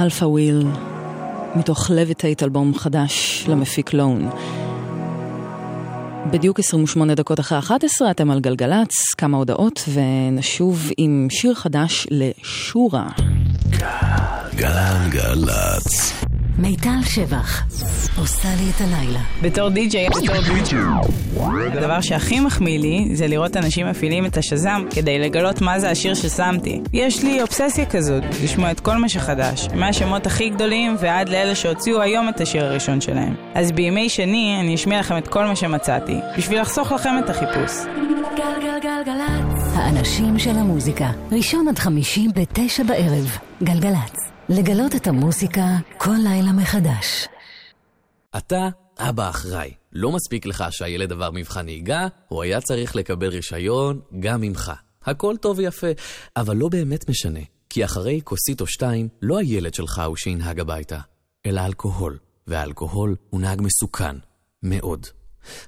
Alpha Wheel, מתוך Levitate אלבום חדש למפיק Lone. בדיוק 28 דקות אחרי 11 אתם על גלגלצ, כמה הודעות ונשוב עם שיר חדש לשורה. גלגלצ. מיטל שבח, עושה לי את הלילה. בתור די-ג'יי, בתור די-ג'יי. הדבר שהכי מחמיא לי זה לראות אנשים מפעילים את ה Shazam כדי לגלות מה זה השיר ששמתי. יש לי אובססיה כזאת, לשמוע את כל מה שחדש, מהשמות הכי גדולים ועד לאלה שהוציאו היום את השיר הראשון שלהם. אז בימי שני אני אשמיע לכם את כל מה שמצאתי, בשביל לחסוך לכם את החיפוש. האנשים של המוזיקה, ראשון עד חמישי בתשע בערב. גלגלצ. לגלות את המוזיקה כל לילה מחדש. אתה אבא אחראי. לא מספיק לך שהילד עבר מבחן נהיגה, הוא היה צריך לקבל רישיון גם ממך. הכל טוב ויפה, אבל לא באמת משנה. כי אחרי כוסית או שתיים, לא הילד שלך הוא שינהג הביתה, אלא אלכוהול. והאלכוהול הוא נהג מסוכן. מאוד.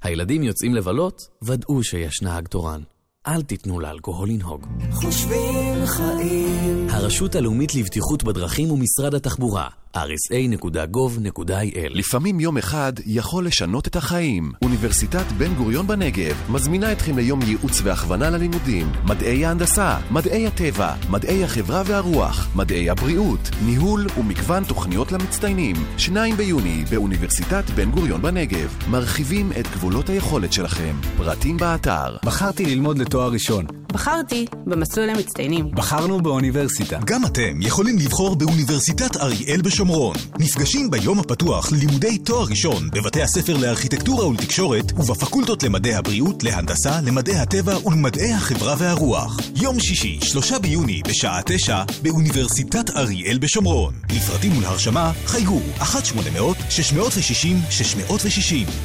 הילדים יוצאים לבלות, ודאו שיש נהג תורן. אל תיתנו לאלכוהול לנהוג. חושבים חיים הרשות הלאומית לבטיחות בדרכים ומשרד התחבורה rsa.gov.il. לפעמים יום אחד יכול לשנות את החיים. אוניברסיטת בן גוריון בנגב מזמינה אתכם ליום ייעוץ והכוונה ללימודים, מדעי ההנדסה, מדעי הטבע, מדעי החברה והרוח, מדעי הבריאות, ניהול ומגוון תוכניות למצטיינים. 2 ביוני באוניברסיטת בן גוריון בנגב. מרחיבים את גבולות היכולת שלכם. פרטים באתר. בחרתי ללמוד לתואר ראשון. בחרתי במסלול המצטיינים. בחרנו באוניברסיטה. גם אתם יכולים לבחור באוניברסיטת אריאל בשוק. ושומרון. נפגשים ביום הפתוח לימודי תואר ראשון בבתי הספר לארכיטקטורה ולתקשורת ובפקולטות למדעי הבריאות, להנדסה, למדעי הטבע ולמדעי החברה והרוח. יום שישי, 3 ביוני, בשעה 9, באוניברסיטת אריאל בשומרון. לפרטים ולהרשמה, חייגו 1-800-660-660.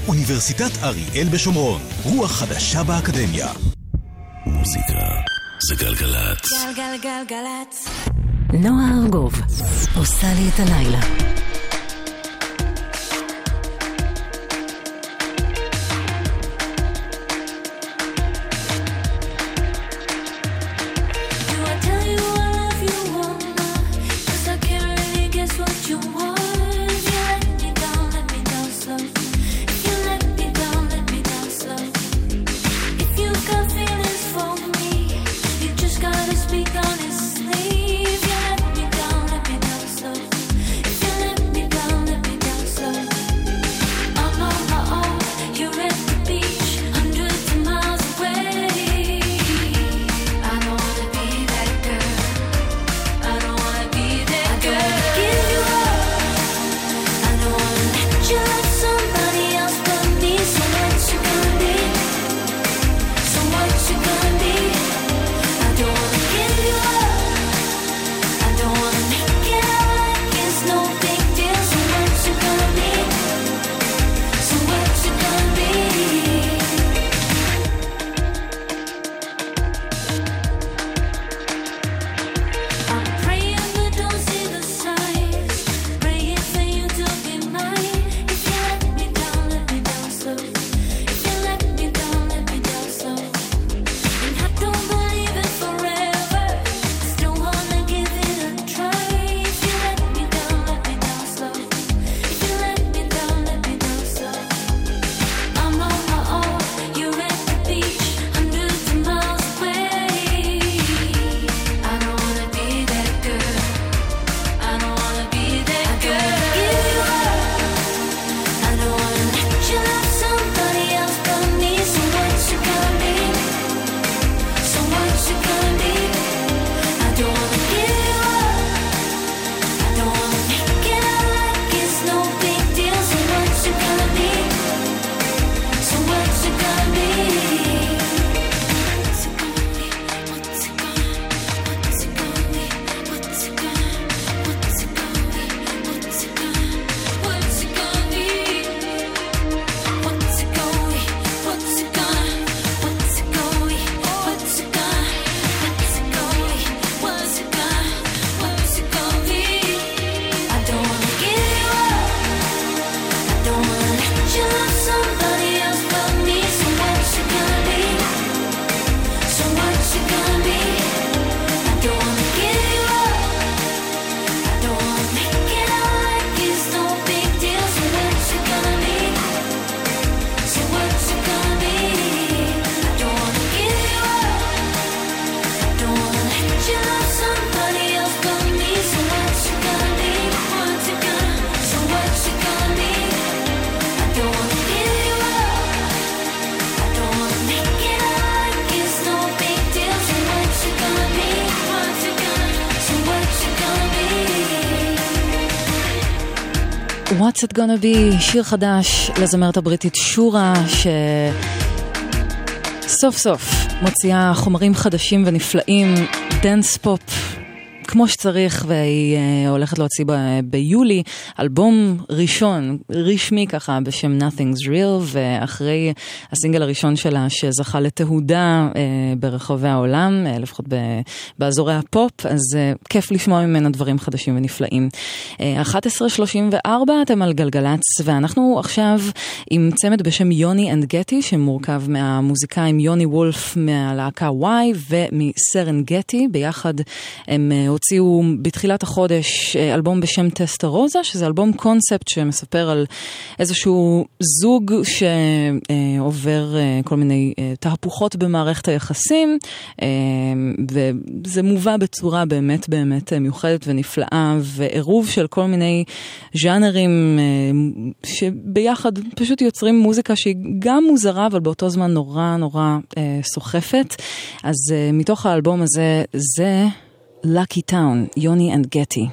אוניברסיטת אריאל בשומרון. רוח חדשה באקדמיה. מוזיקה זה גלגלצ. גלגלגלצ. נועה ארגוב עושה לי את הלילה. What's it gonna be, שיר חדש לזמרת הבריטית שורה, שסוף סוף מוציאה חומרים חדשים ונפלאים, dance pop כמו שצריך, והיא אה, הולכת להוציא ב- ביולי אלבום ראשון, רשמי ככה, בשם Nothing's Real, ואחרי הסינגל הראשון שלה שזכה לתהודה אה, ברחובי העולם, אה, לפחות באזורי הפופ, אז כיף לשמוע ממנה דברים חדשים ונפלאים. 11.34 אתם על גלגלצ, ואנחנו עכשיו עם צמד בשם Yoni and Geti, שמורכב מהמוזיקאים יוני וולף מהלהקה Why? ומסרנגטי, ביחד הם... הוציאו בתחילת החודש אה, אלבום בשם Testarossa, שזה אלבום קונספט שמספר על איזשהו זוג שעובר אה, אה, כל מיני תהפוכות במערכת היחסים, וזה מובא בצורה באמת באמת מיוחדת ונפלאה, ועירוב של כל מיני ז'אנרים שביחד פשוט יוצרים מוזיקה שהיא גם מוזרה, אבל באותו זמן נורא נורא סוחפת. אז מתוך האלבום הזה, זה... Lucky Town, Yoni and Getty.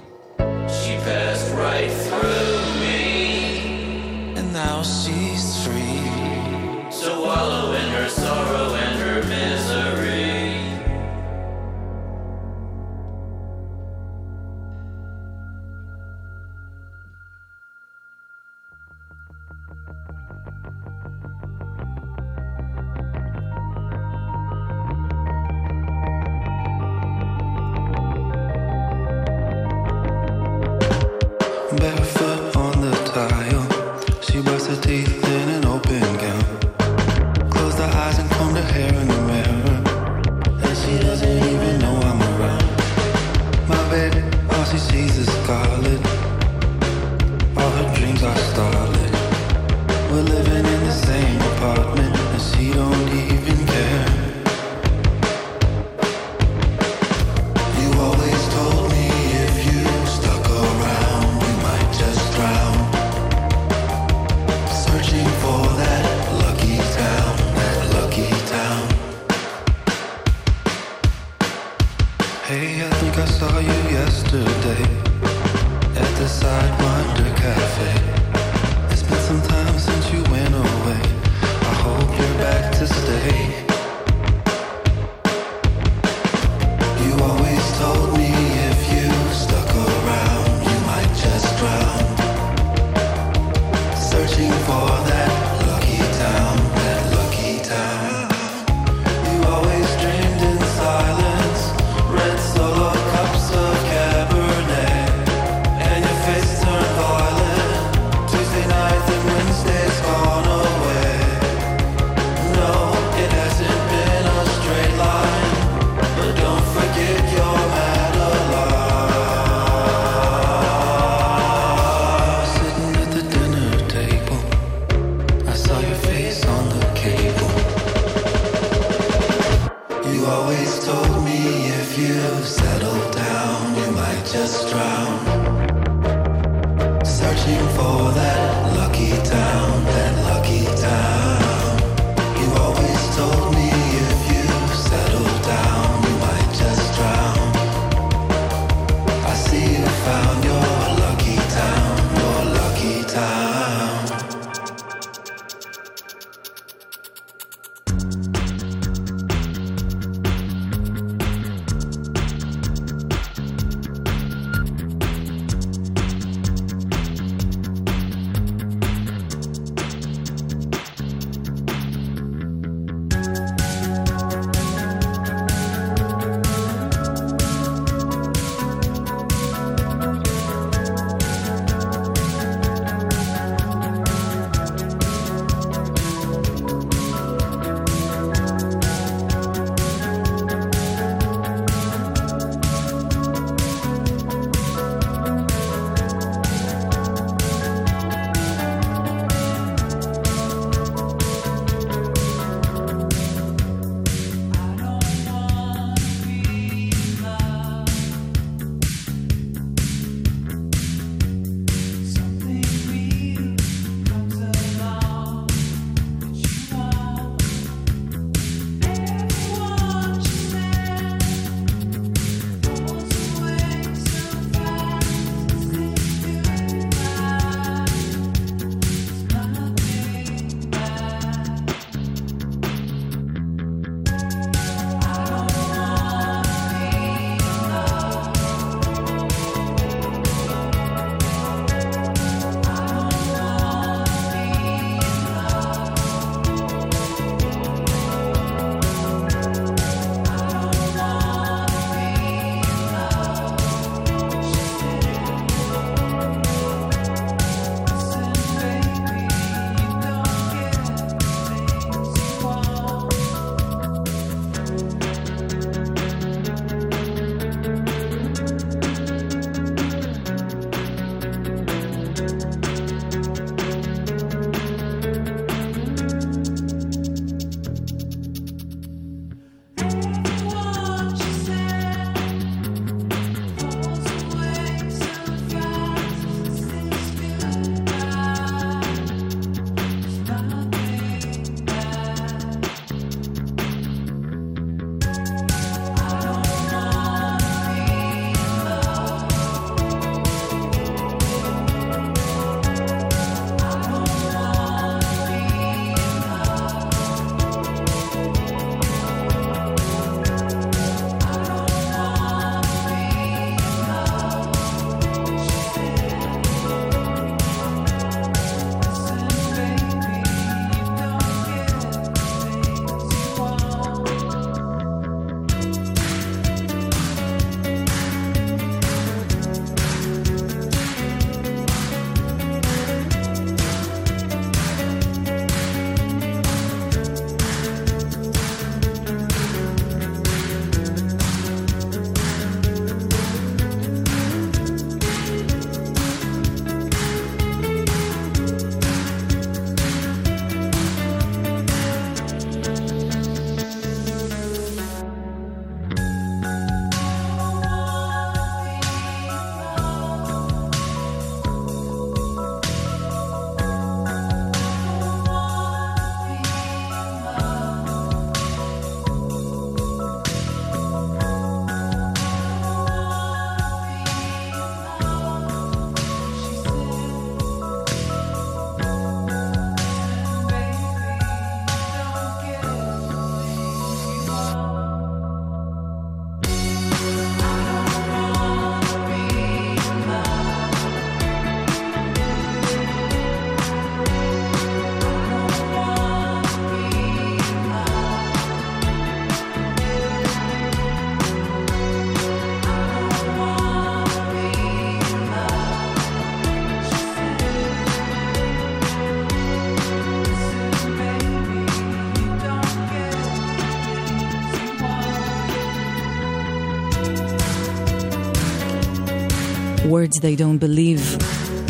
Words They Don't Believe,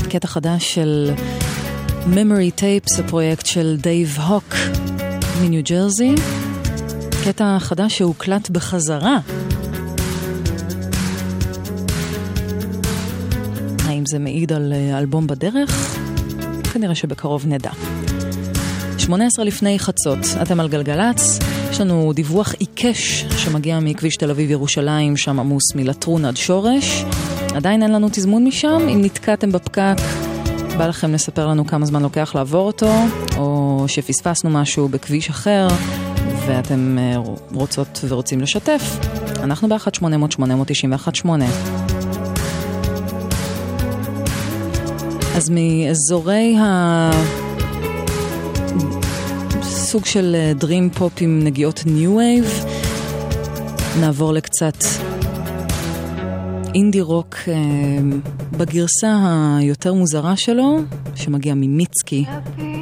קטע חדש של Memory Tapes, הפרויקט של דייב הוק מניו ג'רזי, קטע חדש שהוקלט בחזרה. האם זה מעיד על אה, אלבום בדרך? כנראה שבקרוב נדע. 18 לפני חצות, אתם על גלגלצ, יש לנו דיווח עיקש שמגיע מכביש תל אביב ירושלים, שם עמוס מלטרון עד שורש. עדיין אין לנו תזמון משם, אם נתקעתם בפקק, בא לכם לספר לנו כמה זמן לוקח לעבור אותו, או שפספסנו משהו בכביש אחר, ואתם אה, רוצות ורוצים לשתף, אנחנו ב-1-800-891-8. אז מאזורי ה... סוג של dream pop עם נגיעות new wave. נעבור לקצת אינדי רוק אה, בגרסה היותר מוזרה שלו, שמגיע ממיצקי. came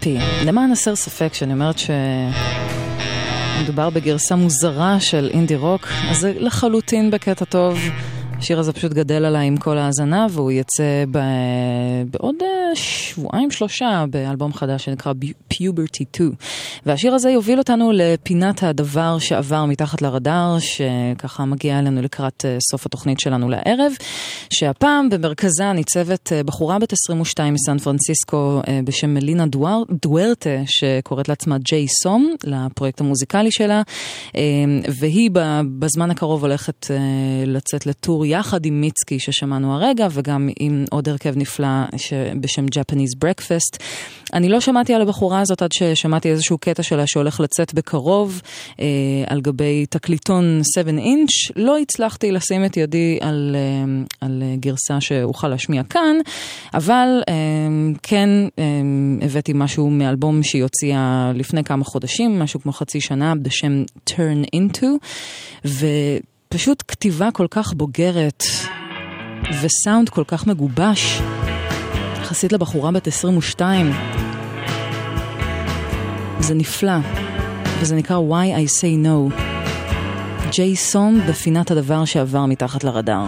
Happy. למען הסר ספק שאני אומרת שמדובר בגרסה מוזרה של אינדי רוק, אז זה לחלוטין בקטע טוב. השיר הזה פשוט גדל עליי עם כל ההאזנה, והוא יצא ב... בעוד אה, שבועיים שלושה באלבום חדש שנקרא Puberty 2. והשיר הזה יוביל אותנו לפינת הדבר שעבר מתחת לרדאר, שככה מגיע אלינו לקראת אה, סוף התוכנית שלנו לערב, שהפעם במרכזה ניצבת אה, בחורה בת 22 מסן פרנסיסקו אה, בשם מלינה דואר, דוארטה, שקוראת לעצמה ג'יי סום, לפרויקט המוזיקלי שלה, והיא בזמן הקרוב הולכת לצאת לטור יחד עם מיצקי ששמענו הרגע, וגם עם עוד הרכב נפלא ש... בשם Japanese Breakfast. אני לא שמעתי על הבחורה הזאת עד ששמעתי איזשהו קטע שלה שהולך לצאת בקרוב אה, על גבי תקליטון 7 אינץ'. לא הצלחתי לשים את ידי על, אה, על גרסה שאוכל להשמיע כאן, אבל אה, כן אה, הבאתי משהו מאלבום שהיא הוציאה לפני כמה חודשים, משהו כמו חצי שנה, בשם Turn Into, ופשוט כתיבה כל כך בוגרת וסאונד כל כך מגובש. יחסית לבחורה בת 22. זה נפלא, וזה נקרא Why I Say No. ג'יי סום בפינת הדבר שעבר מתחת לרדאר.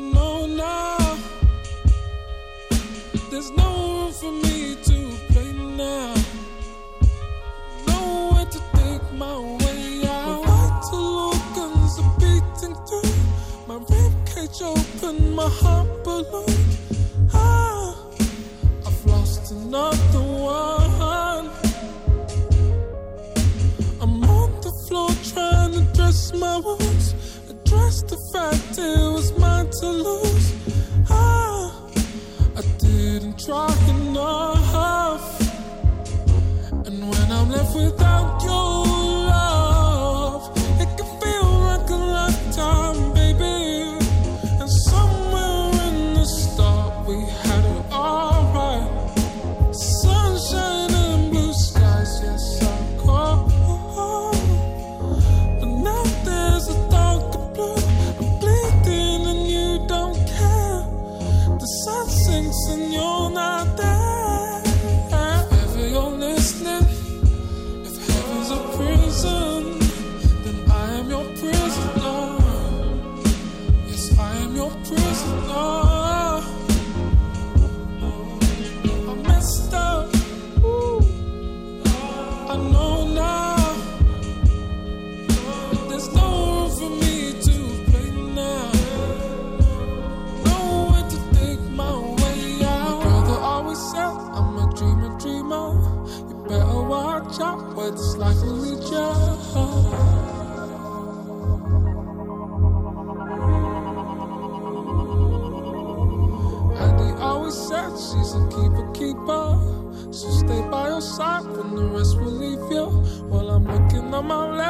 Now. There's no room for me to play now. Nowhere to take my way out. My vital organs are beating through. My rib cage open, my heart. Ah, I've lost another one. I'm on the floor trying to dress my address the fact it was mine to lose. Ah, I didn't try enough. And when I'm left without your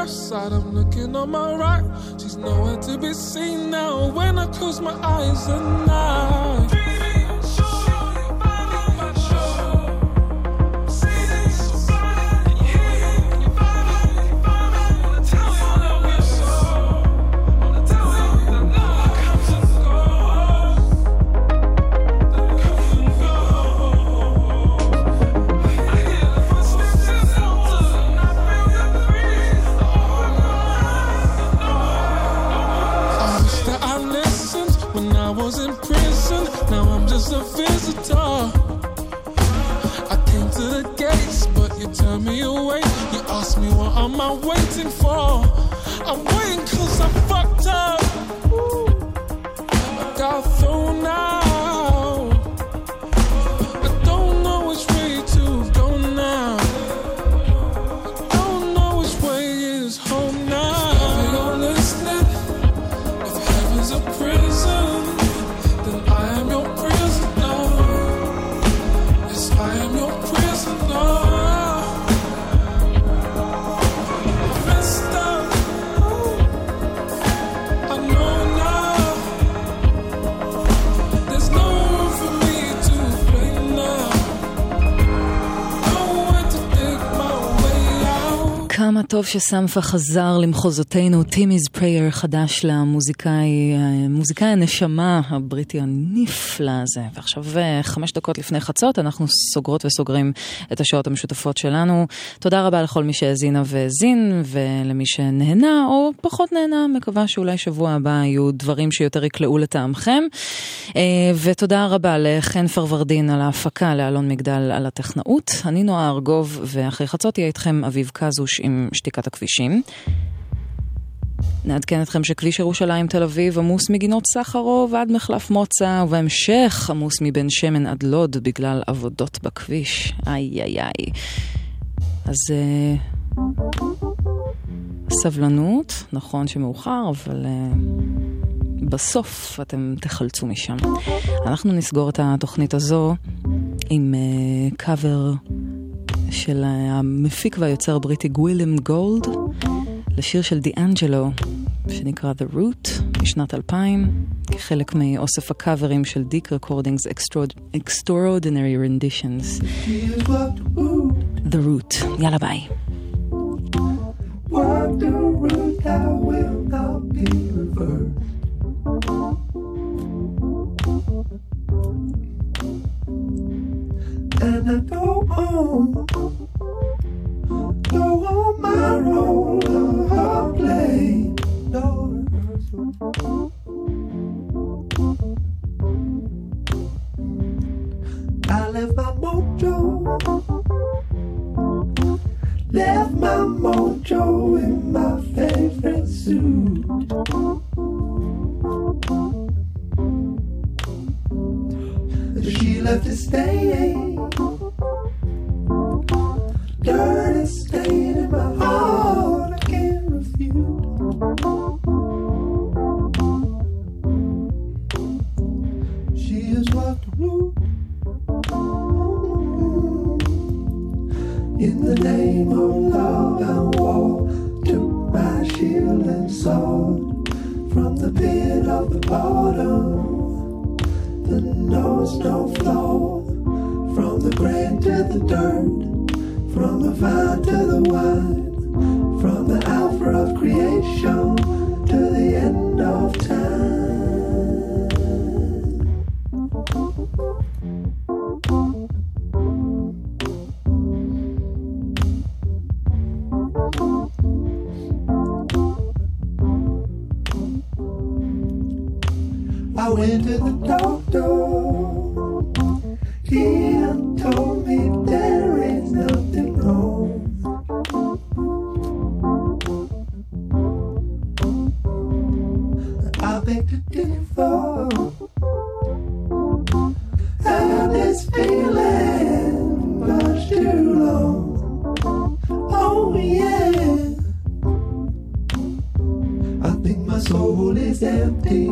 left side, I'm looking on my right. She's nowhere to be seen now when I close my eyes at night. טוב שסמפה חזר למחוזותינו, טימי's פרייר חדש למוזיקאי, מוזיקאי הנשמה הבריטי הנפלא הזה. ועכשיו אה, חמש דקות לפני חצות אנחנו סוגרות וסוגרים את השעות המשותפות שלנו. תודה רבה לכל מי שהאזינה והאזין, ולמי שנהנה או פחות נהנה, מקווה שאולי שבוע הבא יהיו דברים שיותר יקלעו לטעמכם. אה, ותודה רבה לחן פרוורדין על ההפקה, לאלון מגדל על הטכנאות. אני נועה ארגוב, ואחרי חצות יהיה איתכם אביב קזוש עם שתיקת הכבישים. נעדכן אתכם שכביש ירושלים תל אביב עמוס מגינות סחרוב עד מחלף מוצא, ובהמשך עמוס מבן שמן עד לוד בגלל עבודות בכביש. איי איי איי. אז אה, סבלנות, נכון שמאוחר, אבל אה, בסוף אתם תחלצו משם. אנחנו נסגור את התוכנית הזו עם אה, קאבר של המפיק והיוצר הבריטי גווילם גולד לשיר של דיאנג'לו שנקרא The Root משנת 2000 כחלק מאוסף הקאברים של דיק רקורדינגס Extraordinary Renditions The Root, יאללה ביי. What the root thou wilt not be reversed. And I go on, go on my roller blade. I left my mojo, left my mojo in my favorite suit. She left to stay. Dirty stain in my heart, I can't refuse. She has walked the in the name of love and war. Took my shield and sword from the pit of the bottom. The nose, no floor. From the grain to the dirt. From the vine to the wine. From the alpha of creation to the end of time. I went to the doctor. He told me there is nothing wrong. I beg to differ. And this feeling much too long. Oh yeah. I think my soul is empty.